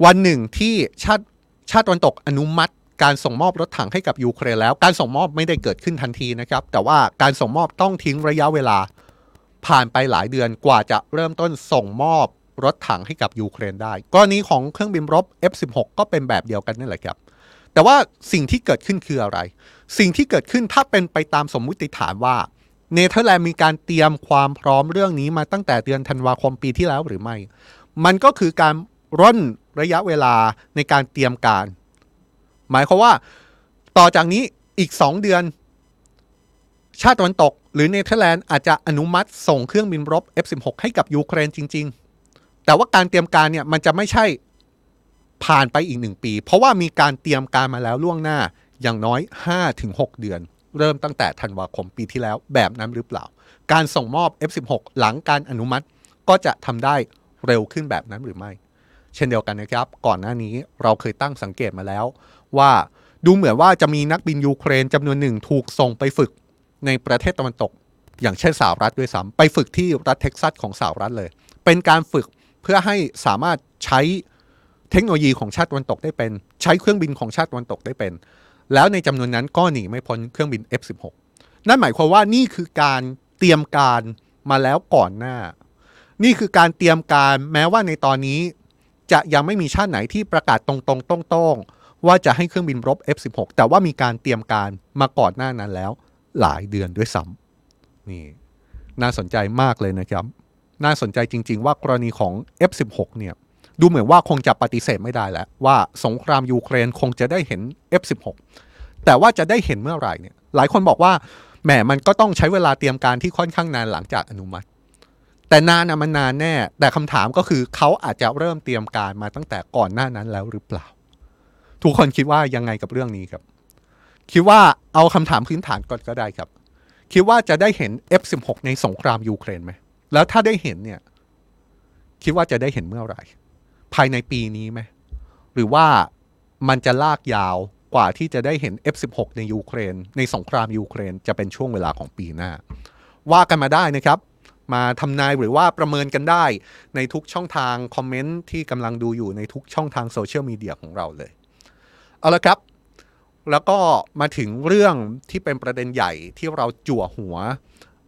วันหนึ่งที่ชาติชาติตะวันตกอนุมัติ การส่งมอบรถถังให้กับยูเครนแล้ว การส่งมอบไม่ได้เกิดขึ้นทันทีนะครับ แต่ว่าการส่งมอบต้องทิ้งระยะเวลา ผ่านไปหลายเดือนกว่าจะเริ่มต้นส่งมอบรถถังให้กับยูเครนได้ กรณีของเครื่องบินรบ F16 ก็เป็นแบบเดียวกันนั่นแหละครับแต่ว่าสิ่งที่เกิดขึ้นคืออะไร สิ่งที่เกิดขึ้นถ้าเป็นไปตามสมมุติฐานว่าเนเธอร์แลนด์มีการเตรียมความพร้อมเรื่องนี้มาตั้งแต่เดือนธันวาคมปีที่แล้วหรือไม่ มันก็คือการ ร่นระยะเวลาในการเตรียมการ หมายความว่าต่อจากนี้อีก 2 เดือน ชาติตะวันตก หรือเนเธอร์แลนด์อาจจะอนุมัติส่งเครื่องบินรบ F16 ให้กับยูเครนจริง ๆ แต่ว่าการเตรียมการเนี่ยมันจะไม่ใช่ผ่านไปอีกหนึ่งปี เพราะว่ามีการเตรียมการมาแล้วล่วงหน้าอย่างน้อย 5-6 เดือน เริ่มตั้งแต่ธันวาคมปีที่แล้วแบบนั้นหรือเปล่า การส่งมอบ F16 หลังการอนุมัติก็จะทำได้เร็วขึ้นแบบนั้นหรือไม่ เช่นเดียวกันนะครับ ก่อนหน้านี้เราเคยตั้งสังเกตมาแล้ว ว่าดูเหมือนว่าจะมีนักบินยูเครนจำนวนหนึ่งถูกส่งไปฝึกในประเทศตะวันตก อย่างเช่นสหรัฐด้วยซ้ำไปฝึกที่รัฐเท็กซัสของสหรัฐเลย เป็นการฝึกเพื่อให้สามารถใช้เทคโนโลยีของชาติตะวันตกได้เป็น ใช้เครื่องบินของชาติตะวันตกได้เป็น แล้วในจำนวนนั้นก็หนีไม่พ้นเครื่องบิน F16 นั่นหมายความว่านี่คือการเตรียมการมาแล้วก่อนหน้า นี่คือการเตรียมการแม้ว่าในตอนนี้ จะยังไม่มีชาติไหนที่ประกาศตรงๆต้องๆ ว่าจะให้เครื่องบินรบ F16 แต่ว่ามีการเตรียมการมาก่อนหน้านั้นแล้ว หลายเดือนด้วยซ้ำนี่น่าสนใจมากเลยนะครับ น่าสนใจจริง ๆ ว่ากรณีของ F16 เนี่ยดูเหมือนว่าคงจะปฏิเสธไม่ได้แล้ว ว่าสงครามยูเครนคงจะได้เห็น F16 แต่ว่าจะได้เห็นเมื่อไหร่เนี่ยหลายคนบอกว่าแหมมันก็ต้องใช้เวลาเตรียมการที่ค่อนข้างนานหลังจากอนุมัติ แต่นานนะมันนานแน่ แต่คำถามก็คือเขาอาจจะเริ่มเตรียมการมาตั้งแต่ก่อนหน้านั้นแล้วหรือเปล่า ทุกคนคิดว่ายังไงกับเรื่องนี้ครับ คิดว่าเอาคำถามพื้นฐานก่อนก็ได้ครับ คิดว่าจะได้เห็น F16 ในสงครามยูเครนไหมแล้วถ้าได้เห็นเนี่ย คิดว่าจะได้เห็นเมื่อไหร่ ภายในปีนี้ไหมหรือว่ามันจะลากยาวกว่าที่จะได้เห็น F16 ในยูเครน ในสงครามยูเครน จะเป็นช่วงเวลาของปีหน้า ว่ากันมาได้นะครับ มาทำนายหรือว่าประเมินกันได้ในทุกช่องทางคอมเมนต์ที่กำลังดูอยู่ในทุกช่องทางโซเชียลมีเดียของเราเลย เอาละครับ แล้วก็มาถึงเรื่องที่เป็นประเด็นใหญ่ที่เราจั่วหัว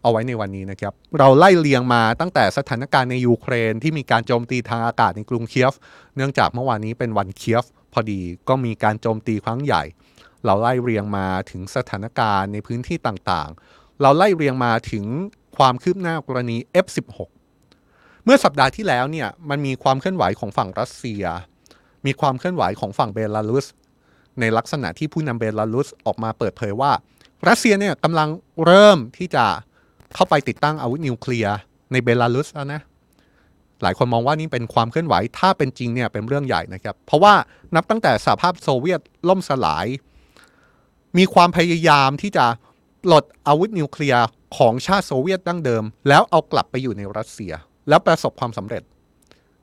เอาไว้ในวันนี้นะครับ เราไล่เลียงมาตั้งแต่สถานการณ์ในยูเครนที่มีการโจมตีทางอากาศในกรุงเคียฟ เนื่องจากเมื่อวานนี้เป็นวันเคียฟ พอดีก็มีการโจมตีครั้งใหญ่ เราไล่เรียงมาถึงสถานการณ์ในพื้นที่ต่างๆ เราไล่เรียงมาถึง ความคืบหน้ากรณี F16 เมื่อสัปดาห์ที่แล้วเนี่ยมันมีความเคลื่อนไหวของฝั่งรัสเซีย มีความเคลื่อนไหวของฝั่งเบลารุส ในลักษณะที่ผู้นำเบลารุสออกมาเปิดเผยว่า รัสเซียเนี่ยกำลังเริ่มที่จะเข้าไปติดตั้งอาวุธนิวเคลียร์ในเบลารุสแล้วนะหลายคนมองว่านี่เป็นความเคลื่อนไหว ถ้าเป็นจริงเนี่ยเป็นเรื่องใหญ่นะครับ เพราะว่านับตั้งแต่สหภาพโซเวียตล่มสลาย มีความพยายามที่จะปลดอาวุธนิวเคลียร์ ของชาติโซเวียตดั้งเดิม แล้วเอากลับไปอยู่ในรัสเซีย แล้วประสบความสำเร็จ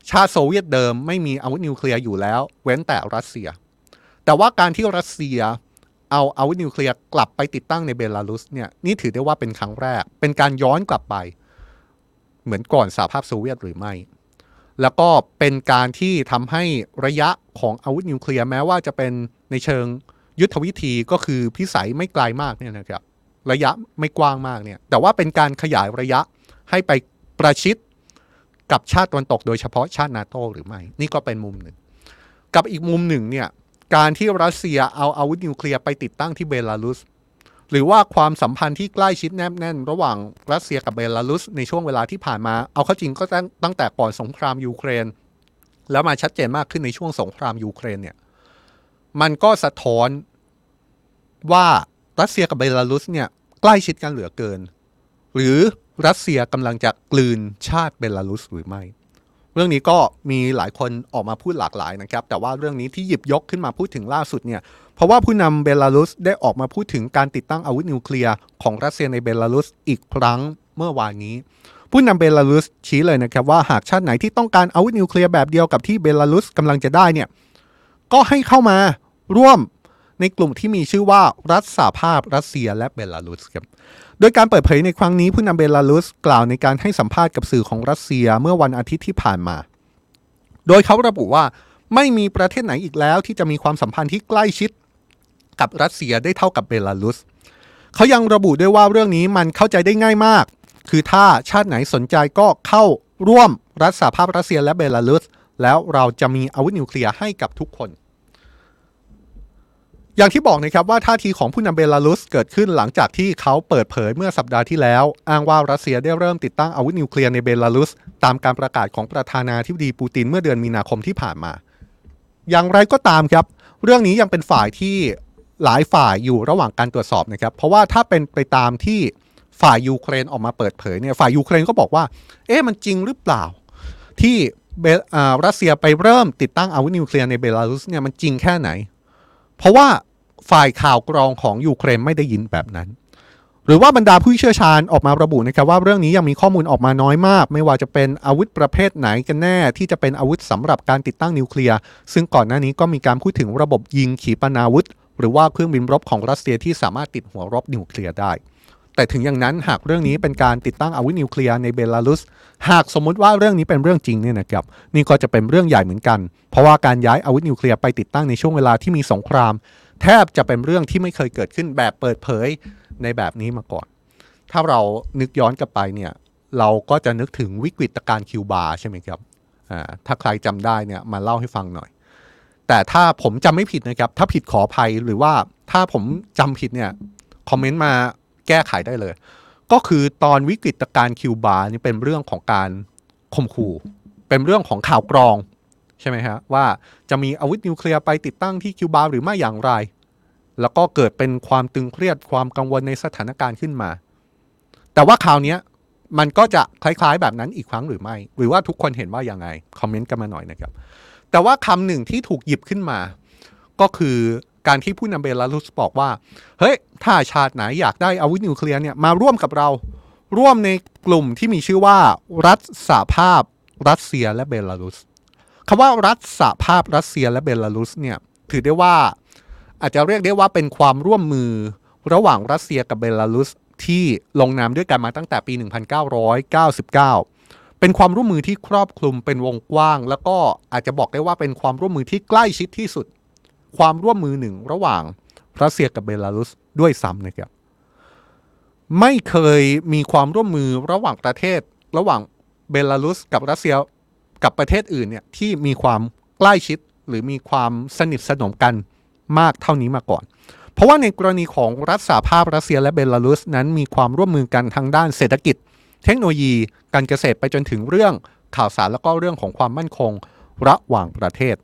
ชาติโซเวียตเดิมไม่มีอาวุธนิวเคลียร์อยู่แล้ว เว้นแต่รัสเซีย แต่ว่าการที่รัสเซียเอาอาวุธนิวเคลียร์กลับไปติดตั้งในเบลารุสเนี่ยนี่ถือได้ว่าเป็นครั้งแรก เป็นการย้อนกลับไป เหมือนก่อนสหภาพโซเวียตหรือไม่ แล้วก็เป็นการที่ทำให้ระยะของอาวุธนิวเคลียร์แม้ว่าจะเป็นในเชิงยุทธวิธีก็คือพิสัยไม่ไกลมากเนี่ยนะครับ ระยะไม่กว้างมากเนี่ยแต่ว่าเป็นการขยายระยะให้ไปประชิดกับชาติตะวันตกโดยเฉพาะชาตินาโตหรือไม่ นี่ก็เป็นมุมหนึ่ง กับอีกมุมหนึ่งเนี่ยการที่รัสเซียเอาอาวุธนิวเคลียร์ไปติดตั้งที่เบลารุส หรือว่าความสัมพันธ์ที่ใกล้ชิดแนบแน่น ระหว่างรัสเซียกับเบลารุสในช่วงเวลาที่ผ่านมา เอาเข้าจริงก็ตั้งแต่ก่อนสงครามยูเครน แล้วมาชัดเจนมากขึ้นในช่วงสงครามยูเครนเนี่ยมันก็สะท้อนว่า รัสเซียกับเบลารุสเนี่ยใกล้ชิดกันเหลือเกิน หรือรัสเซียกำลังจะกลืนชาติเบลารุสหรือไม่ เรื่องนี้ก็มีหลายคนออกมาพูดหลากหลายนะครับ แต่ว่าเรื่องนี้ที่หยิบยกขึ้นมาพูดถึงล่าสุดเนี่ยเพราะว่าผู้นำเบลารุสได้ออกมาพูดถึงการติดตั้งอาวุธนิวเคลียร์ของรัสเซียในเบลารุสอีกครั้งเมื่อวานนี้ ผู้นำเบลารุสชี้เลยนะครับว่าหากชาติไหนที่ต้องการอาวุธนิวเคลียร์แบบเดียวกับที่เบลารุสกำลังจะได้เนี่ยก็ให้เข้ามาร่วม ในกลุ่มที่มีชื่อว่ารัฐสหภาพรัสเซียและเบลารุสครับโดยการเปิดเผยในครั้งนี้ผู้นำเบลารุสกล่าวในการให้สัมภาษณ์กับสื่อของรัสเซียเมื่อวันอาทิตย์ที่ผ่านมา โดยเขาระบุว่าไม่มีประเทศไหนอีกแล้ว ที่จะมีความสัมพันธ์ที่ใกล้ชิดกับรัสเซียได้เท่ากับเบลารุส เขายังระบุด้วยว่าเรื่องนี้มันเข้าใจได้ง่ายมาก คือถ้าชาติไหนสนใจก็เข้าร่วมรัฐสหภาพรัสเซียและเบลารุส แล้วเราจะมีอาวุธนิวเคลียร์ให้กับทุกคน อย่างที่บอกนะครับว่าท่าทีของผู้นำเบลารุสเกิดขึ้นหลังจากที่เขาเปิดเผยเมื่อสัปดาห์ที่แล้ว อ้างว่ารัสเซียได้เริ่มติดตั้งอาวุธนิวเคลียร์ในเบลารุส ตามการประกาศของประธานาธิบดีปูตินเมื่อเดือนมีนาคมที่ผ่านมา อย่างไรก็ตามครับ เรื่องนี้ยังเป็นฝ่ายที่หลายฝ่ายอยู่ระหว่างการตรวจสอบนะครับ เพราะว่าถ้าเป็นไปตามที่ฝ่ายยูเครนออกมาเปิดเผยเนี่ยฝ่ายยูเครนก็บอกว่า เอ๊ะมันจริงหรือเปล่า ที่รัสเซียไปเริ่มติดตั้งอาวุธนิวเคลียร์ในเบลารุสเนี่ยมันจริงแค่ไหน เพราะว่าฝ่ายข่าวกรองของยูเครนไม่ได้ยินแบบนั้น หรือว่าบรรดาผู้เชี่ยวชาญออกมาระบุนะครับว่าเรื่องนี้ยังมีข้อมูลออกมาน้อยมาก ไม่ว่าจะเป็นอาวุธประเภทไหนกันแน่ ที่จะเป็นอาวุธสำหรับการติดตั้งนิวเคลียร์ซึ่งก่อนหน้านี้ก็มีการพูดถึงระบบยิงขีปนาวุธ หรือว่าเครื่องบินรบของรัสเซียที่สามารถติดหัวรบนิวเคลียร์ได้ แต่ถึงอย่างนั้นหากเรื่องนี้เป็นการติดตั้งอาวุธนิวเคลียร์ในเบลารุส หากสมมุติว่าเรื่องนี้เป็นเรื่องจริงเนี่ยนะครับนี่ก็จะเป็นเรื่องใหญ่เหมือนกัน เพราะว่าการย้ายอาวุธนิวเคลียร์ไปติดตั้งในช่วงเวลาที่มีสงคราม แทบจะเป็นเรื่องที่ไม่เคยเกิดขึ้นแบบเปิดเผยในแบบนี้มาก่อน ถ้าเรานึกย้อนกลับไปเนี่ยเราก็จะนึกถึงวิกฤตการคิวบาใช่ไหมครับถ้าใครจำได้เนี่ยมาเล่าให้ฟังหน่อย แต่ถ้าผมจำไม่ผิดนะครับ ถ้าผิดขออภัยหรือว่าถ้าผมจำผิดเนี่ยคอมเมนต์มา แก้ไขได้เลย ก็คือตอนวิกฤตการณ์คิวบานี่เป็นเรื่องของการข่มขู่ เป็นเรื่องของข่าวกรองใช่ไหมฮะว่าจะมีอาวุธนิวเคลียร์ไปติดตั้งที่คิวบาหรือไม่อย่างไร แล้วก็เกิดเป็นความตึงเครียดความกังวลในสถานการณ์ขึ้นมา แต่ว่าคราวนี้มันก็จะคล้ายๆ แบบนั้นอีกครั้งหรือไม่ หรือว่าทุกคนเห็นว่ายังไง คอมเมนต์กันมาหน่อยนะครับ แต่ว่าคำหนึ่งที่ถูกหยิบขึ้นมา ก็คือ การที่ผู้นำเบลารุสบอกว่า เฮ้ย ถ้าชาติไหนอยากได้อาวุธนิวเคลียร์เนี่ยมาร่วมกับเรา ร่วมในกลุ่มที่มีชื่อว่ารัฐสหภาพรัสเซียและเบลารุสคำว่ารัฐสหภาพรัสเซียและเบลารุสเนี่ยถือได้ว่าอาจจะเรียกได้ว่าเป็นความร่วมมือระหว่างรัสเซียกับเบลารุสที่ลงนามด้วยกันมาตั้งแต่ปี 1999 เป็นความร่วมมือที่ครอบคลุมเป็นวงกว้าง แล้วก็อาจจะบอกได้ว่าเป็นความร่วมมือที่ใกล้ชิดที่สุด ความร่วมมือหนึ่งระหว่างรัสเซียกับเบลารุสด้วยซ้ำนะครับไม่เคยมีความร่วมมือระหว่างประเทศ ระหว่างเบลารุสกับรัสเซียกับประเทศอื่นเนี่ยที่มีความใกล้ชิดหรือมีความสนิทสนมกันมากเท่านี้มาก่อน เพราะว่าในกรณีของรัฐสหภาพรัสเซียและเบลารุสนั้นมีความร่วมมือกันทางด้านเศรษฐกิจ เทคโนโลยีการเกษตรไปจนถึงเรื่องข่าวสารแล้วก็เรื่องของความมั่นคงระหว่างประเทศ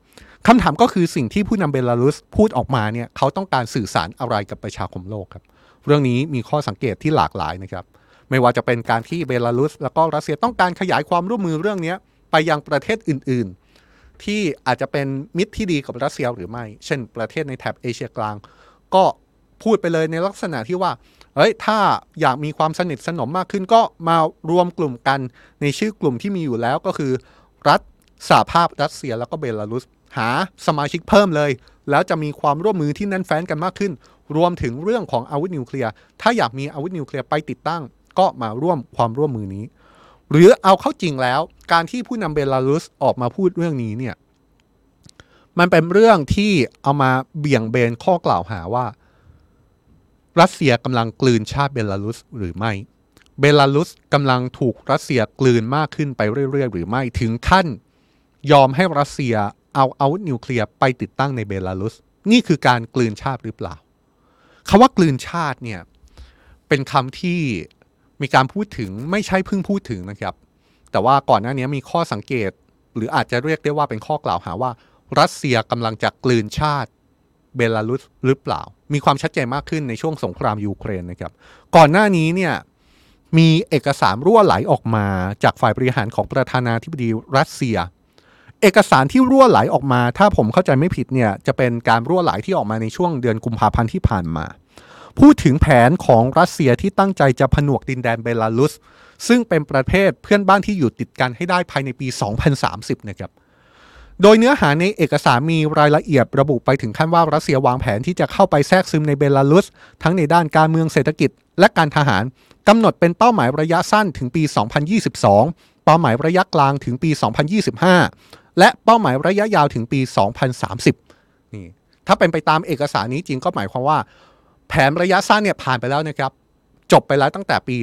คำถามก็คือสิ่งที่ผู้นำเบลารุสพูดออกมาเนี่ยเขาต้องการสื่อสารอะไรกับประชาคมโลกครับ เรื่องนี้มีข้อสังเกตที่หลากหลายนะครับ ไม่ว่าจะเป็นการที่เบลารุส แล้วก็รัสเซียต้องการขยายความร่วมมือเรื่องนี้ไปยังประเทศอื่น ๆ ที่อาจจะเป็นมิตรที่ดีกับรัสเซียหรือไม่ เช่น ประเทศในแถบเอเชียกลาง ก็พูดไปเลยในลักษณะที่ว่าเฮ้ยถ้าอยากมีความสนิทสนมมากขึ้นก็มารวมกลุ่มกันในชื่อกลุ่มที่มีอยู่แล้วก็คือ รัฐสหภาพรัสเซียแล้วก็เบลารุส หาสมาชิกเพิ่มเลย แล้วจะมีความร่วมมือที่แน่นแฟ้นกันมากขึ้น รวมถึงเรื่องของอาวุธนิวเคลียร์ถ้าอยากมีอาวุธนิวเคลียร์ไปติดตั้ง ก็มาร่วมความร่วมมือนี้ หรือเอาเข้าจริงแล้ว การที่ผู้นำเบลารุสออกมาพูดเรื่องนี้เนี่ยมันเป็นเรื่องที่เอามาเบี่ยงเบนข้อกล่าวหาว่า รัสเซียกำลังกลืนชาติเบลารุสหรือไม่เบลารุสกำลังถูกรัสเซียกลืนมากขึ้นไปเรื่อยๆ หรือไม่ถึงขั้น ยอมให้รัสเซีย เอาอาวุธนิวเคลียร์ไปติดตั้งในเบลารุส นี่คือการกลืนชาติหรือเปล่าคำว่ากลืนชาติเนี่ยเป็นคำที่มีการพูดถึงไม่ใช่เพิ่งพูดถึงนะครับ แต่ว่าก่อนหน้านี้มีข้อสังเกต หรืออาจจะเรียกได้ว่าเป็นข้อกล่าวหาว่า รัสเซียกำลังจะกลืนชาติเบลารุสหรือเปล่า มีความชัดเจนมากขึ้นในช่วงสงครามยูเครนนะครับ ก่อนหน้านี้เนี่ยมีเอกสารรั่วไหลออกมาจากฝ่ายบริหารของประธานาธิบดีรัสเซีย เอกสารที่รั่วไหลออกมา ถ้าผมเข้าใจไม่ผิดเนี่ยจะเป็นการรั่วไหลที่ออกมาในช่วงเดือนกุมภาพันธ์ที่ผ่านมา พูดถึงแผนของรัสเซียที่ตั้งใจจะผนวกดินแดนเบลารุส ซึ่งเป็นประเทศเพื่อนบ้านที่อยู่ติดกันให้ได้ภายในปี 2030 นะครับโดยเนื้อหาในเอกสารมีรายละเอียดระบุไปถึงขั้นว่ารัสเซียวางแผนที่จะเข้าไปแทรกซึมในเบลารุส ทั้งในด้านการเมืองเศรษฐกิจ และการทหารกำหนดเป็นเป้าหมายระยะสั้นถึงปี 2022 เป้าหมายระยะกลางถึงปี 2025 และเป้าหมายระยะยาวถึงปี 2030 นี่ ถ้าเป็นไปตามเอกสารนี้จริงก็หมายความว่า แผนระยะสั้นเนี่ยผ่านไปแล้วนะครับ จบไปแล้วตั้งแต่ปี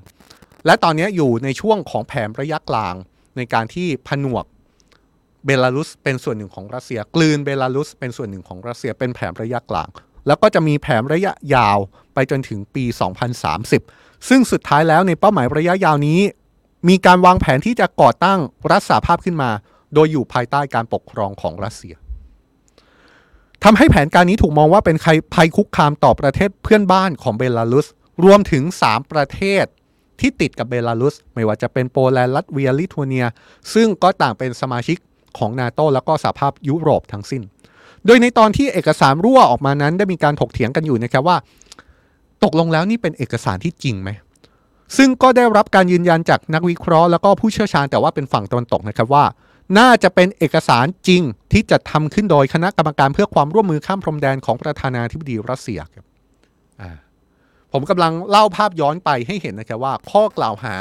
2022 และตอนนี้อยู่ในช่วงของแผนระยะกลางในการที่ผนวกเบลารุสเป็นส่วนหนึ่งของรัสเซีย กลืนเบลารุสเป็นส่วนหนึ่งของรัสเซียเป็นแผนระยะกลาง แล้วก็จะมีแผนระยะยาวไปจนถึงปี 2030 ซึ่งสุดท้ายแล้วในเป้าหมายระยะยาวนี้ มีการวางแผนที่จะก่อตั้งรัฐสหภาพขึ้นมา โดยอยู่ภายใต้การปกครองของรัสเซียทำให้แผนการนี้ถูกมองว่าเป็นภัยคุกคามต่อประเทศเพื่อนบ้านของเบลารุส รวมถึง 3 ประเทศที่ติดกับเบลารุส ไม่ว่าจะเป็นโปแลนด์ลัตเวียลิทัวเนีย ซึ่งก็ต่างเป็นสมาชิกของนาโตแล้วก็สหภาพยุโรปทั้งสิ้น โดยในตอนที่เอกสารรั่วออกมานั้นได้มีการถกเถียงกันอยู่นะครับว่า ตกลงแล้วนี่เป็นเอกสารที่จริงไหม ซึ่งก็ได้รับการยืนยันจากนักวิเคราะห์แล้วก็ผู้เชี่ยวชาญแต่ว่าเป็นฝั่งตะวันตกนะครับว่า น่าจะเป็นเอกสารจริงที่จะทำขึ้นโดยคณะกรรมการเพื่อความร่วมมือข้ามพรมแดนของประธานาธิบดีรัสเซียครับผมกำลังเล่าภาพย้อนไปให้เห็นนะครับว่า ข้อกล่าวหา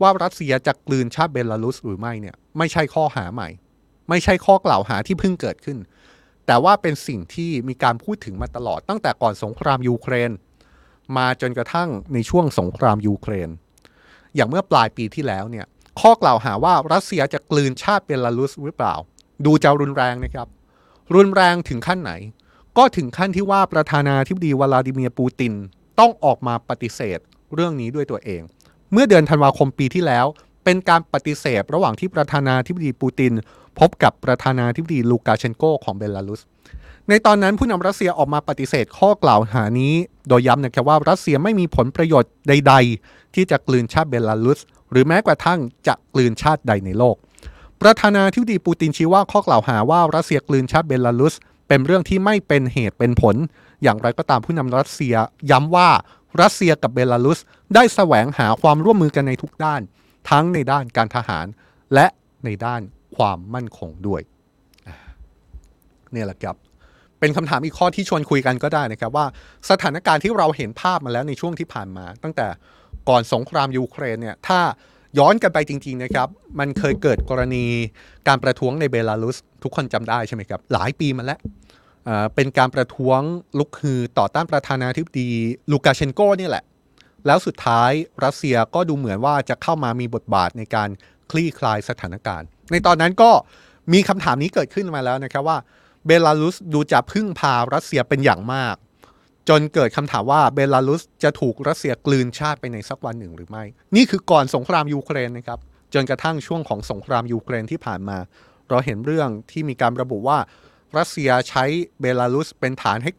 ว่ารัสเซียจะกลืนชาติเบลารุสหรือไม่เนี่ยไม่ใช่ข้อหาใหม่ ไม่ใช่ข้อกล่าวหาที่เพิ่งเกิดขึ้น แต่ว่าเป็นสิ่งที่มีการพูดถึงมาตลอดตั้งแต่ก่อนสงครามยูเครน มาจนกระทั่งในช่วงสงครามยูเครน อย่างเมื่อปลายปีที่แล้วเนี่ยข้อกล่าวหาว่ารัสเซียจะกลืนชาติเบลารุสหรือเปล่า ดูจะรุนแรงนะครับ รุนแรงถึงขั้นไหน ก็ถึงขั้นที่ว่าประธานาธิบดีวลาดิเมียร์ปูตินต้องออกมาปฏิเสธเรื่องนี้ด้วยตัวเอง เมื่อเดือนธันวาคมปีที่แล้ว เป็นการปฏิเสธระหว่างที่ประธานาธิบดีปูติน พบกับประธานาธิบดีลูกาเชนโกของเบลารุส ในตอนนั้นผู้นำรัสเซียออกมาปฏิเสธข้อกล่าวหานี้ โดยย้ำนะครับว่ารัสเซียไม่มีผลประโยชน์ใด ๆ ที่จะกลืนชาติเบลารุส หรือแม้กระทั่งจะกลืนชาติใดในโลก ประธานาธิบดีปูตินชี้ว่าข้อกล่าวหาว่ารัสเซียกลืนชาติเบลารุส เป็นเรื่องที่ไม่เป็นเหตุเป็นผล อย่างไรก็ตามผู้นำรัสเซียย้ำว่ารัสเซียกับเบลารุส ได้แสวงหาความร่วมมือกันในทุกด้าน ทั้งในด้านการทหาร และในด้านความมั่นคงด้วย นี่แหละครับเป็นคำถามอีกข้อที่ชวนคุยกันก็ได้นะครับว่าสถานการณ์ที่เราเห็นภาพมาแล้วในช่วงที่ผ่านมา ตั้งแต่ก่อนสงครามยูเครนเนี่ยถ้าย้อนกันไปจริง ๆ นะครับ มันเคยเกิดกรณีการประท้วงในเบลารุส ทุกคนจำได้ใช่ไหมครับ หลายปีมาแล้วเป็นการประท้วงลุกฮือต่อต้านประธานาธิบดีลูกาเชนโกนี่แหละ แล้วสุดท้ายรัสเซียก็ดูเหมือนว่าจะเข้ามามีบทบาทในการคลี่คลายสถานการณ์ ในตอนนั้นก็มีคำถามนี้เกิดขึ้นมาแล้วนะครับว่า เบลารุสดูจะพึ่งพารัสเซียเป็นอย่างมาก จนเกิดคำถามว่าเบลารุสจะถูกรัสเซียกลืนชาติไปในสักวันหนึ่งหรือไม่ นี่คือก่อนสงครามยูเครนนะครับ จนกระทั่งช่วงของสงครามยูเครนที่ผ่านมา เราเห็นเรื่องที่มีการระบุว่ารัสเซียใช้เบลารุสเป็นฐานให้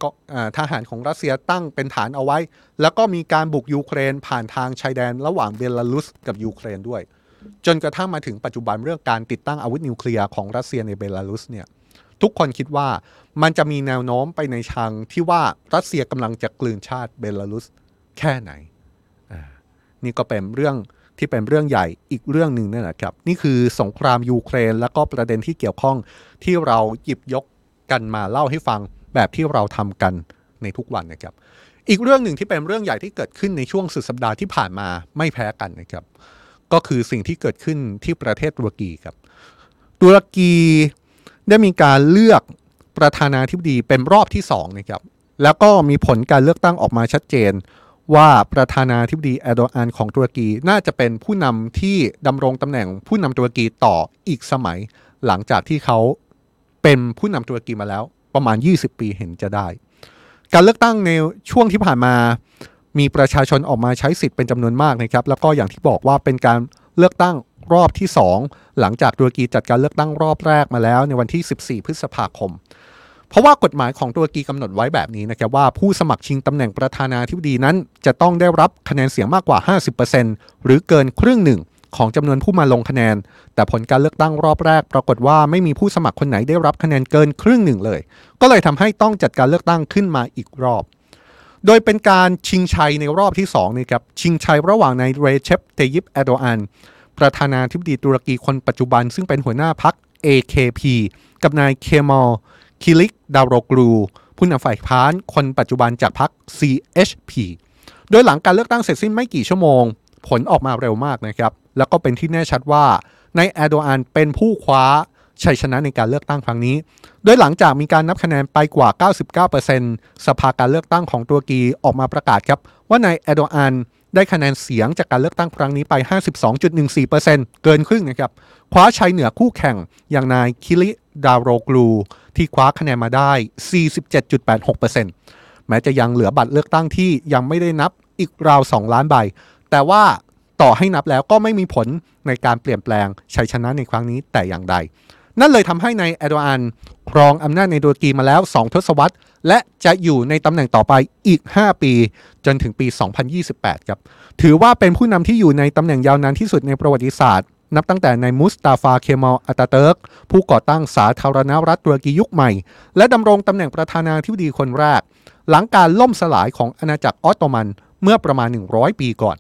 ทหารของรัสเซียตั้งเป็นฐานเอาไว้ แล้วก็มีการบุกยูเครนผ่านทางชายแดนระหว่างเบลารุสกับยูเครนด้วย จนกระทั่งมาถึงปัจจุบันเรื่องการติดตั้งอาวุธนิวเคลียร์ของรัสเซียในเบลารุสเนี่ย ทุกคนคิดว่ามันจะมีแนวโน้มไปในทางที่ว่ารัสเซียกำลังจะกลืนชาติเบลารุสแค่ไหน นี่ก็เป็นเรื่องที่เป็นเรื่องใหญ่อีกเรื่องหนึ่งนั่นแหละครับ นี่คือสงครามยูเครน และก็ประเด็นที่เกี่ยวข้องที่เราหยิบยกกันมาเล่าให้ฟังแบบที่เราทำกันในทุกวันนะครับ อีกเรื่องหนึ่งที่เป็นเรื่องใหญ่ที่เกิดขึ้นในช่วงสุดสัปดาห์ที่ผ่านมาไม่แพ้กันนะครับ ก็คือสิ่งที่เกิดขึ้นที่ประเทศตุรกีครับ ตุรกี ได้มีการเลือกประธานาธิบดีเป็นรอบที่2นะครับแล้วก็มีผลการเลือกตั้งออกมาชัดเจน ว่าประธานาธิบดีแอร์โดอานของตุรกีน่าจะเป็นผู้นำที่ดำรงตำแหน่งผู้นำตุรกีต่ออีกสมัย หลังจากที่เขาเป็นผู้นำตุรกีมาแล้วประมาณ 20 ปีเห็นจะได้ การเลือกตั้งในช่วงที่ผ่านมา มีประชาชนออกมาใช้สิทธิ์เป็นจำนวนมากนะครับ แล้วก็อย่างที่บอกว่าเป็นการเลือกตั้งรอบที่ 2 หลังจากตุรกีจัดการเลือกตั้งรอบแรกมาแล้วในวันที่ 14 พฤษภาคม เพราะว่ากฎหมายของตุรกีกำหนดไว้แบบนี้นะครับว่าผู้สมัครชิงตำแหน่งประธานาธิบดีนั้น จะต้องได้รับคะแนนเสียงมากกว่า 50%หรือเกินครึ่งหนึ่งของจำนวนผู้มาลงคะแนน แต่ผลการเลือกตั้งรอบแรก ปรากฏว่าไม่มีผู้สมัครคนไหนได้รับคะแนนเกินครึ่งหนึ่งเลย ก็เลยทำให้ต้องจัดการเลือกตั้งขึ้นมาอีกรอบ โดยเป็นการชิงชัยในรอบที่2นี่ครับชิงชัยระหว่างนายเรเจปเตยิปแอร์โดอัน ประธานาธิบดีตุรกีคนปัจจุบัน ซึ่งเป็นหัวหน้าพรรค AKP กับนายเคมาลคิลิชดาโรกลูผู้นำฝ่ายค้านคนปัจจุบันจากพรรค CHP โดยหลังการเลือกตั้งเสร็จสิ้นไม่กี่ชั่วโมง ผลออกมาเร็วมากนะครับ แล้วก็เป็นที่แน่ชัดว่านายแอร์โดอันเป็นผู้คว้า ชัยชนะในการเลือกตั้งครั้งนี้ โดยหลังจากมีการนับคะแนนไปกว่า 99%สภาการเลือกตั้งของตุรกีออกมาประกาศครับ ว่านายแอโดอันได้คะแนนเสียงจากการเลือกตั้งครั้งนี้ไป 52.14%เกินครึ่งนะครับ คว้าชัยเหนือคู่แข่งอย่างนายคิริดาวโรกลู ที่คว้าคะแนนมาได้ 47.86%แม้จะยังเหลือบัตรเลือกตั้งที่ยังไม่ได้นับอีกราว 2 ล้านใบ แต่ว่าต่อให้นับแล้วก็ไม่มีผลในการเปลี่ยนแปลงชัยชนะในครั้งนี้แต่อย่างใด นั่นเลยทำให้ในแอดวานครองอำนาจในตุรกีมาแล้ว 2 ทศวรรษ และจะอยู่ในตำแหน่งต่อไปอีก 5 ปี จนถึงปี 2028 ครับ ถือว่าเป็นผู้นำที่อยู่ในตำแหน่งยาวนานที่สุดในประวัติศาสตร์ นับตั้งแต่ในมุสตาฟาเคมอลอัตาเติร์ก ผู้ก่อตั้งสาธารณรัฐตุรกียุคใหม่ และดำรงตำแหน่งประธานาธิบดีคนแรก หลังการล่มสลายของอาณาจักรออตโตมันเมื่อประมาณ 100 ปีก่อน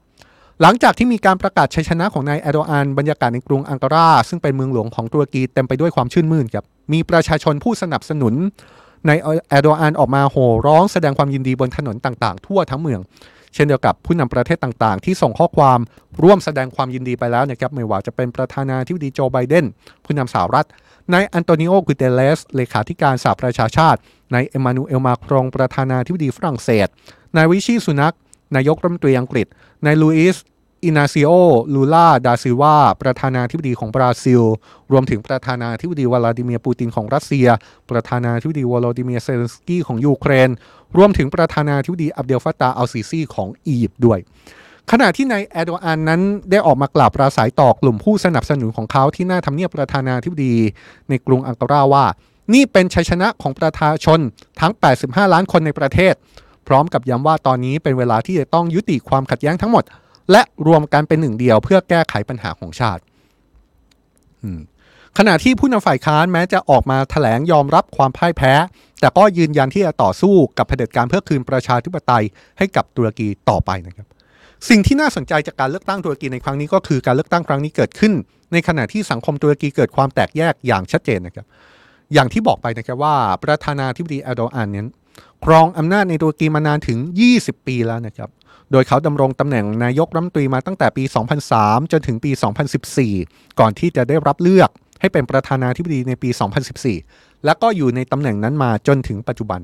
หลังจากที่มีการประกาศชัยชนะของนายแอโดอานบรรยากาศในกรุงอังการา ซึ่งเป็นเมืองหลวงของตุรกีเต็มไปด้วยความชื่นมื่นครับมีประชาชนผู้สนับสนุนในแอโดอานออกมาโห่ร้องแสดงความยินดีบนถนนต่างๆ ทั่วทั้งเมือง เช่นเดียวกับผู้นำประเทศต่างๆ ที่ส่งข้อความร่วมแสดงความยินดีไปแล้วนะครับไม่ว่าจะเป็นประธานาธิบดีโจไบเดนผู้นำสหรัฐนายอันโตนิโอกุเตเลส เลขาธิการสหประชาชาตินายเอมานูเอลมาครงประธานาธิบดีฝรั่งเศสนายริชี ซูนัก นายกรัฐมนตรีอังกฤษนายลูอิสอินาซิโอ ลูลาดาซิวา ประธานาธิบดีของบราซิล รวมถึงประธานาธิบดีวลาดิเมียร์ปูตินของรัสเซีย ประธานาธิบดีวลาดิเมียร์เซเลนสกี้ของยูเครน รวมถึงประธานาธิบดีอับเดลฟาตาอัลซีซีของอียิปต์ด้วย ขณะที่นายแอร์โดอันนั้นได้ออกมากล่าวปราศัยต่อกลุ่มผู้สนับสนุนของเขาที่หน้าทำเนียบประธานาธิบดี ในกรุงอังการาว่า นี่เป็นชัยชนะของประชาชนทั้ง 85 ล้านคนในประเทศ พร้อมกับย้ำว่าตอนนี้เป็นเวลาที่จะต้องยุติความขัดแย้งทั้งหมด และรวมกันเป็นหนึ่งเดียวเพื่อแก้ไขปัญหาของชาติขณะที่ผู้นำฝ่ายค้านแม้จะออกมาถแถลงยอมรับความพ่ายแพ้ แต่ก็ยืนยันที่จะต่อสู้กับเผด็จการเพื่อคืนประชาธิปไตยให้กับตุรกีต่อไปนะครับ สิ่งที่น่าสนใจจากการเลือกตั้งตุรกีในครั้งนี้ก็คือการเลือกตั้งครั้งนี้เกิดขึ้น ในขณะที่สังคมตุรกีเกิดความแตกแยกอย่างชัดเจนนะครับ อย่างที่บอกไปนะครับว่าประธานาธิบดีเอโดอานนั้น ครองอำนาจในตุรกีมานานถึง 20 ปีแล้วนะครับ โดยเขาดำรงตำแหน่งนายกรัฐมนตรีมาตั้งแต่ปี 2003 จนถึงปี 2014 ก่อนที่จะได้รับเลือกให้เป็นประธานาธิบดีในปี 2014 และก็อยู่ในตำแหน่งนั้นมาจนถึงปัจจุบัน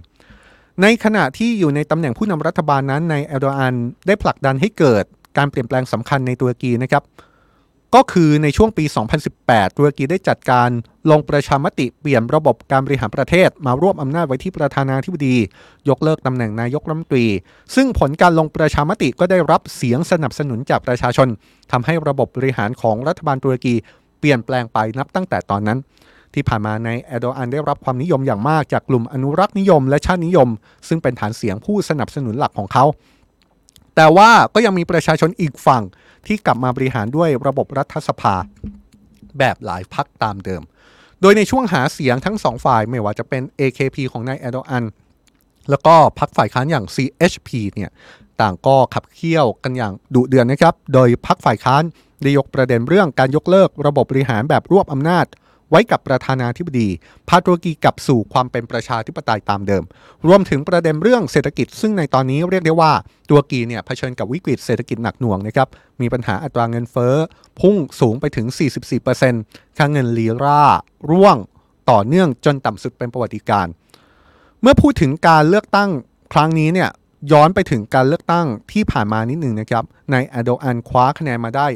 ในขณะที่อยู่ในตำแหน่งผู้นำรัฐบาลนั้นในเอลโดอานได้ผลักดันให้เกิดการเปลี่ยนแปลงสำคัญในตุรกีนะครับ ก็คือในช่วงปี 2018 ตุรกีได้จัดการลงประชามติเปลี่ยนระบบการบริหารประเทศ มารวบอำนาจไว้ที่ประธานาธิบดี ยกเลิกตำแหน่งนายกรัฐมนตรี ซึ่งผลการลงประชามติก็ได้รับเสียงสนับสนุนจากประชาชนทำให้ระบบบริหารของรัฐบาลตุรกีเปลี่ยนแปลงไปนับตั้งแต่ตอนนั้น ที่ผ่านมาในเอโดอันได้รับความนิยมอย่างมากจากกลุ่มอนุรักษ์นิยม และชาตินิยม ซึ่งเป็นฐานเสียงผู้สนับสนุนหลักของเขาแต่ว่าก็ยังมีประชาชนอีกฝั่ง ที่กลับมาบริหารด้วยระบบรัฐสภา แบบหลายพักตามเดิม โดยในช่วงหาเสียงทั้งสองฝ่ายไม่ว่าจะเป็น AKP ของนายแอดอันแล้วก็พักฝ่ายค้านอย่าง CHP เนี่ยต่างก็ขับเคี่ยวกันอย่างดุเดือนนะครับ โดยพักฝ่ายค้านได้ยกประเด็นเรื่องการยกเลิกระบบบริหารแบบรวบอำนาจ ไว้กับประธานาธิบดี พาตุรกีกลับสู่ความเป็นประชาธิปไตยตามเดิม รวมถึงประเด็นเรื่องเศรษฐกิจ ซึ่งในตอนนี้เรียกได้ว่าตุรกีเนี่ยเผชิญกับวิกฤตเศรษฐกิจหนักหน่วงนะครับมีปัญหาอัตราเงินเฟ้อ พุ่งสูงไปถึง 44%ค่าเงินลีราร่วงต่อเนื่องจนต่ำสุดเป็นประวัติการ เมื่อพูดถึงการเลือกตั้งครั้งนี้เนี่ย ย้อนไปถึงการเลือกตั้งที่ผ่านมานิดหนึ่งนะครับ นายอโดอันคว้าคะแนนมาได้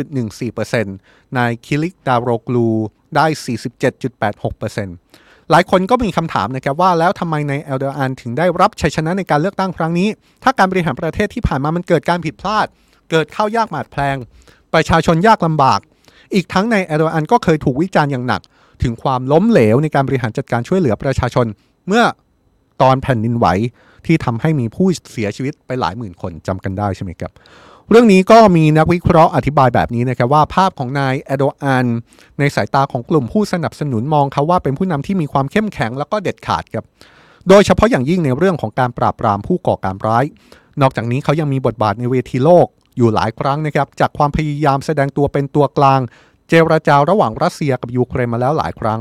52.14%นายคิลิกดารอกลูได้ 47.86%หลายคนก็มีคำถามนะครับว่าแล้วทำไมนายเอลเดอันถึงได้รับชัยชนะในการเลือกตั้งครั้งนี้ ถ้าการบริหารประเทศที่ผ่านมามันเกิดการผิดพลาด เกิดข้าวยากหมาดแพลง ประชาชนยากลำบาก อีกทั้งในเอลเดอันก็เคยถูกวิจารณ์อย่างหนัก ถึงความล้มเหลวในการบริหารจัดการช่วยเหลือประชาชน เมื่อตอนแผ่นดินไหว ที่ทำให้มีผู้เสียชีวิตไปหลายหมื่นคนจำกันได้ใช่ไหมครับ เรื่องนี้ก็มีนักวิเคราะห์อธิบายแบบนี้นะครับว่าภาพของนายเอโดอันในสายตาของกลุ่มผู้สนับสนุนมองเขาว่าเป็นผู้นำที่มีความเข้มแข็งแล้วก็เด็ดขาดครับโดยเฉพาะอย่างยิ่งในเรื่องของการปราบปรามผู้ก่อการร้าย นอกจากนี้เขายังมีบทบาทในเวทีโลกอยู่หลายครั้งนะครับจากความพยายามแสดงตัวเป็นตัวกลาง เจรจาระหว่างรัสเซียกับยูเครนมาแล้วหลายครั้ง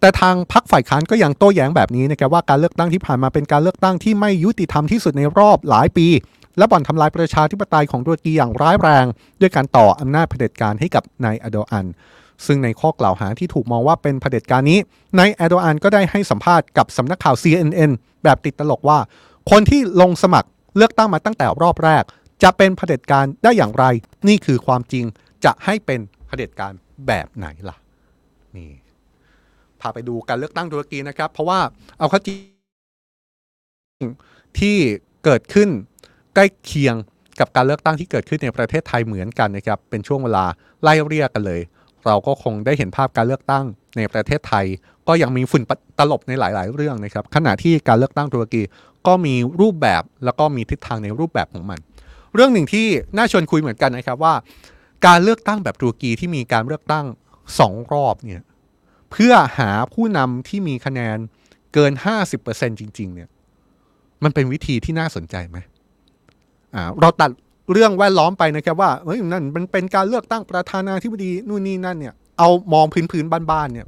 แต่ทางพรรคฝ่ายค้านก็ยังโต้แย้งแบบนี้นะครับว่าการเลือกตั้งที่ผ่านมาเป็นการเลือกตั้งที่ไม่ยุติธรรมที่สุดในรอบหลายปี และบ่อนทำลายประชาธิปไตยของตุรกีอย่างร้ายแรง ด้วยการต่ออำนาจเผด็จการให้กับนายอโดอัน ซึ่งในข้อกล่าวหาที่ถูกมองว่าเป็นเผด็จการนี้นายอโดอันก็ได้ให้สัมภาษณ์กับสำนักข่าว CNN แบบติดตลกว่า คนที่ลงสมัครเลือกตั้งมาตั้งแต่รอบแรก จะเป็นเผด็จการได้อย่างไร นี่คือความจริงจะให้เป็นเผด็จการแบบไหนล่ะนี่ พาไปดูการเลือกตั้งตุรกีนะครับ เพราะว่าเอาข้าจริงที่เกิดขึ้นใกล้เคียงกับการเลือกตั้งที่เกิดขึ้นในประเทศไทยเหมือนกันนะครับ เป็นช่วงเวลาไล่เรียกกันเลย เราก็คงได้เห็นภาพการเลือกตั้งในประเทศไทย ก็ยังมีฝุ่นตลบในหลาย ๆ เรื่องนะครับ ขณะที่การเลือกตั้งตุรกีก็มีรูปแบบแล้วก็มีทิศทางในรูปแบบของมัน เรื่องหนึ่งที่น่าชวนคุยเหมือนกันนะครับว่า การเลือกตั้งแบบตุรกีที่มีการเลือกตั้งสองรอบเนี่ย เพื่อหาผู้นำที่มีคะแนนเกิน 50%จริง ๆ เนี่ย มันเป็นวิธีที่น่าสนใจไหมอ่าเราตัดเรื่องแวดล้อมไปนะครับว่าเฮ้ยนั่นมันเป็นการเลือกตั้งประธานาธิบดีนู่นนี่นั่นเนี่ย เอามองพื้นๆบ้านๆเนี่ย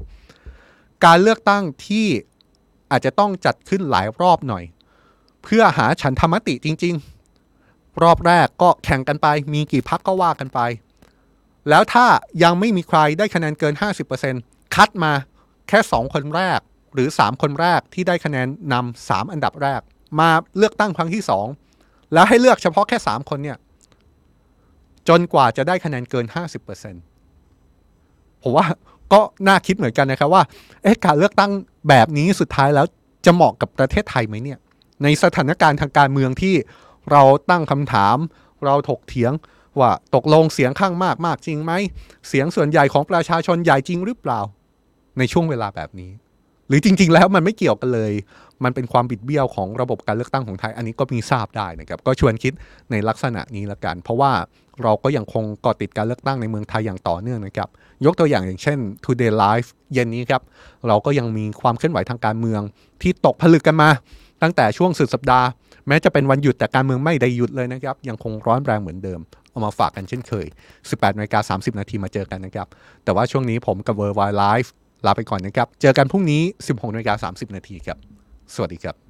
การเลือกตั้งที่อาจจะต้องจัดขึ้นหลายรอบหน่อย เพื่อหาฉันธรรมติจริง ๆ รอบแรกก็แข่งกันไป มีกี่พักก็ว่ากันไป แล้วถ้ายังไม่มีใครได้คะแนนเกิน 50% คัดมาแค่ 2 คนแรก หรือ 3 คนแรกที่ได้คะแนนนำสามอันดับแรก มาเลือกตั้งครั้งที่ 2 แล้วให้เลือกเฉพาะแค่ 3 คนเนี่ย จนกว่าจะได้คะแนนเกิน 50%ผมว่าก็น่าคิดเหมือนกันนะครับว่าเอ๊ะการเลือกตั้งแบบนี้สุดท้ายแล้วจะเหมาะกับประเทศไทยไหมเนี่ย ในสถานการณ์ทางการเมืองที่เราตั้งคำถาม เราถกเถียงว่าตกลงเสียงข้างมากมากจริงไหม เสียงส่วนใหญ่ของประชาชนใหญ่จริงหรือเปล่า ในช่วงเวลาแบบนี้ หรือจริง ๆ แล้วมันไม่เกี่ยวกันเลย มันเป็นความบิดเบี้ยวของระบบการเลือกตั้งของไทย อันนี้ก็มีทราบได้นะครับ ก็ชวนคิดในลักษณะนี้ละกัน เพราะว่าเราก็ยังคงก่อติดการเลือกตั้งในเมืองไทยอย่างต่อเนื่องนะครับ ยกตัวอย่างอย่างเช่น Today Live เย็นนี้ครับเราก็ยังมีความเคลื่อนไหวทางการเมืองที่ตกผลึกกันมา ตั้งแต่ช่วงสุดสัปดาห์ แม้จะเป็นวันหยุดแต่การเมืองไม่ได้หยุดเลยนะครับ ยังคงร้อนแรงเหมือนเดิมเอามาฝากกันเช่นเคย 18นาฬิกา30 นาทีมาเจอกันนะครับ แต่ว่าช่วงนี้ผมกับเวอร์ไวไลฟ์ ลาไปก่อนนะครับ เจอกันพรุ่งนี้ 16นาฬิกา30 นาทีครับ สวัสดีครับ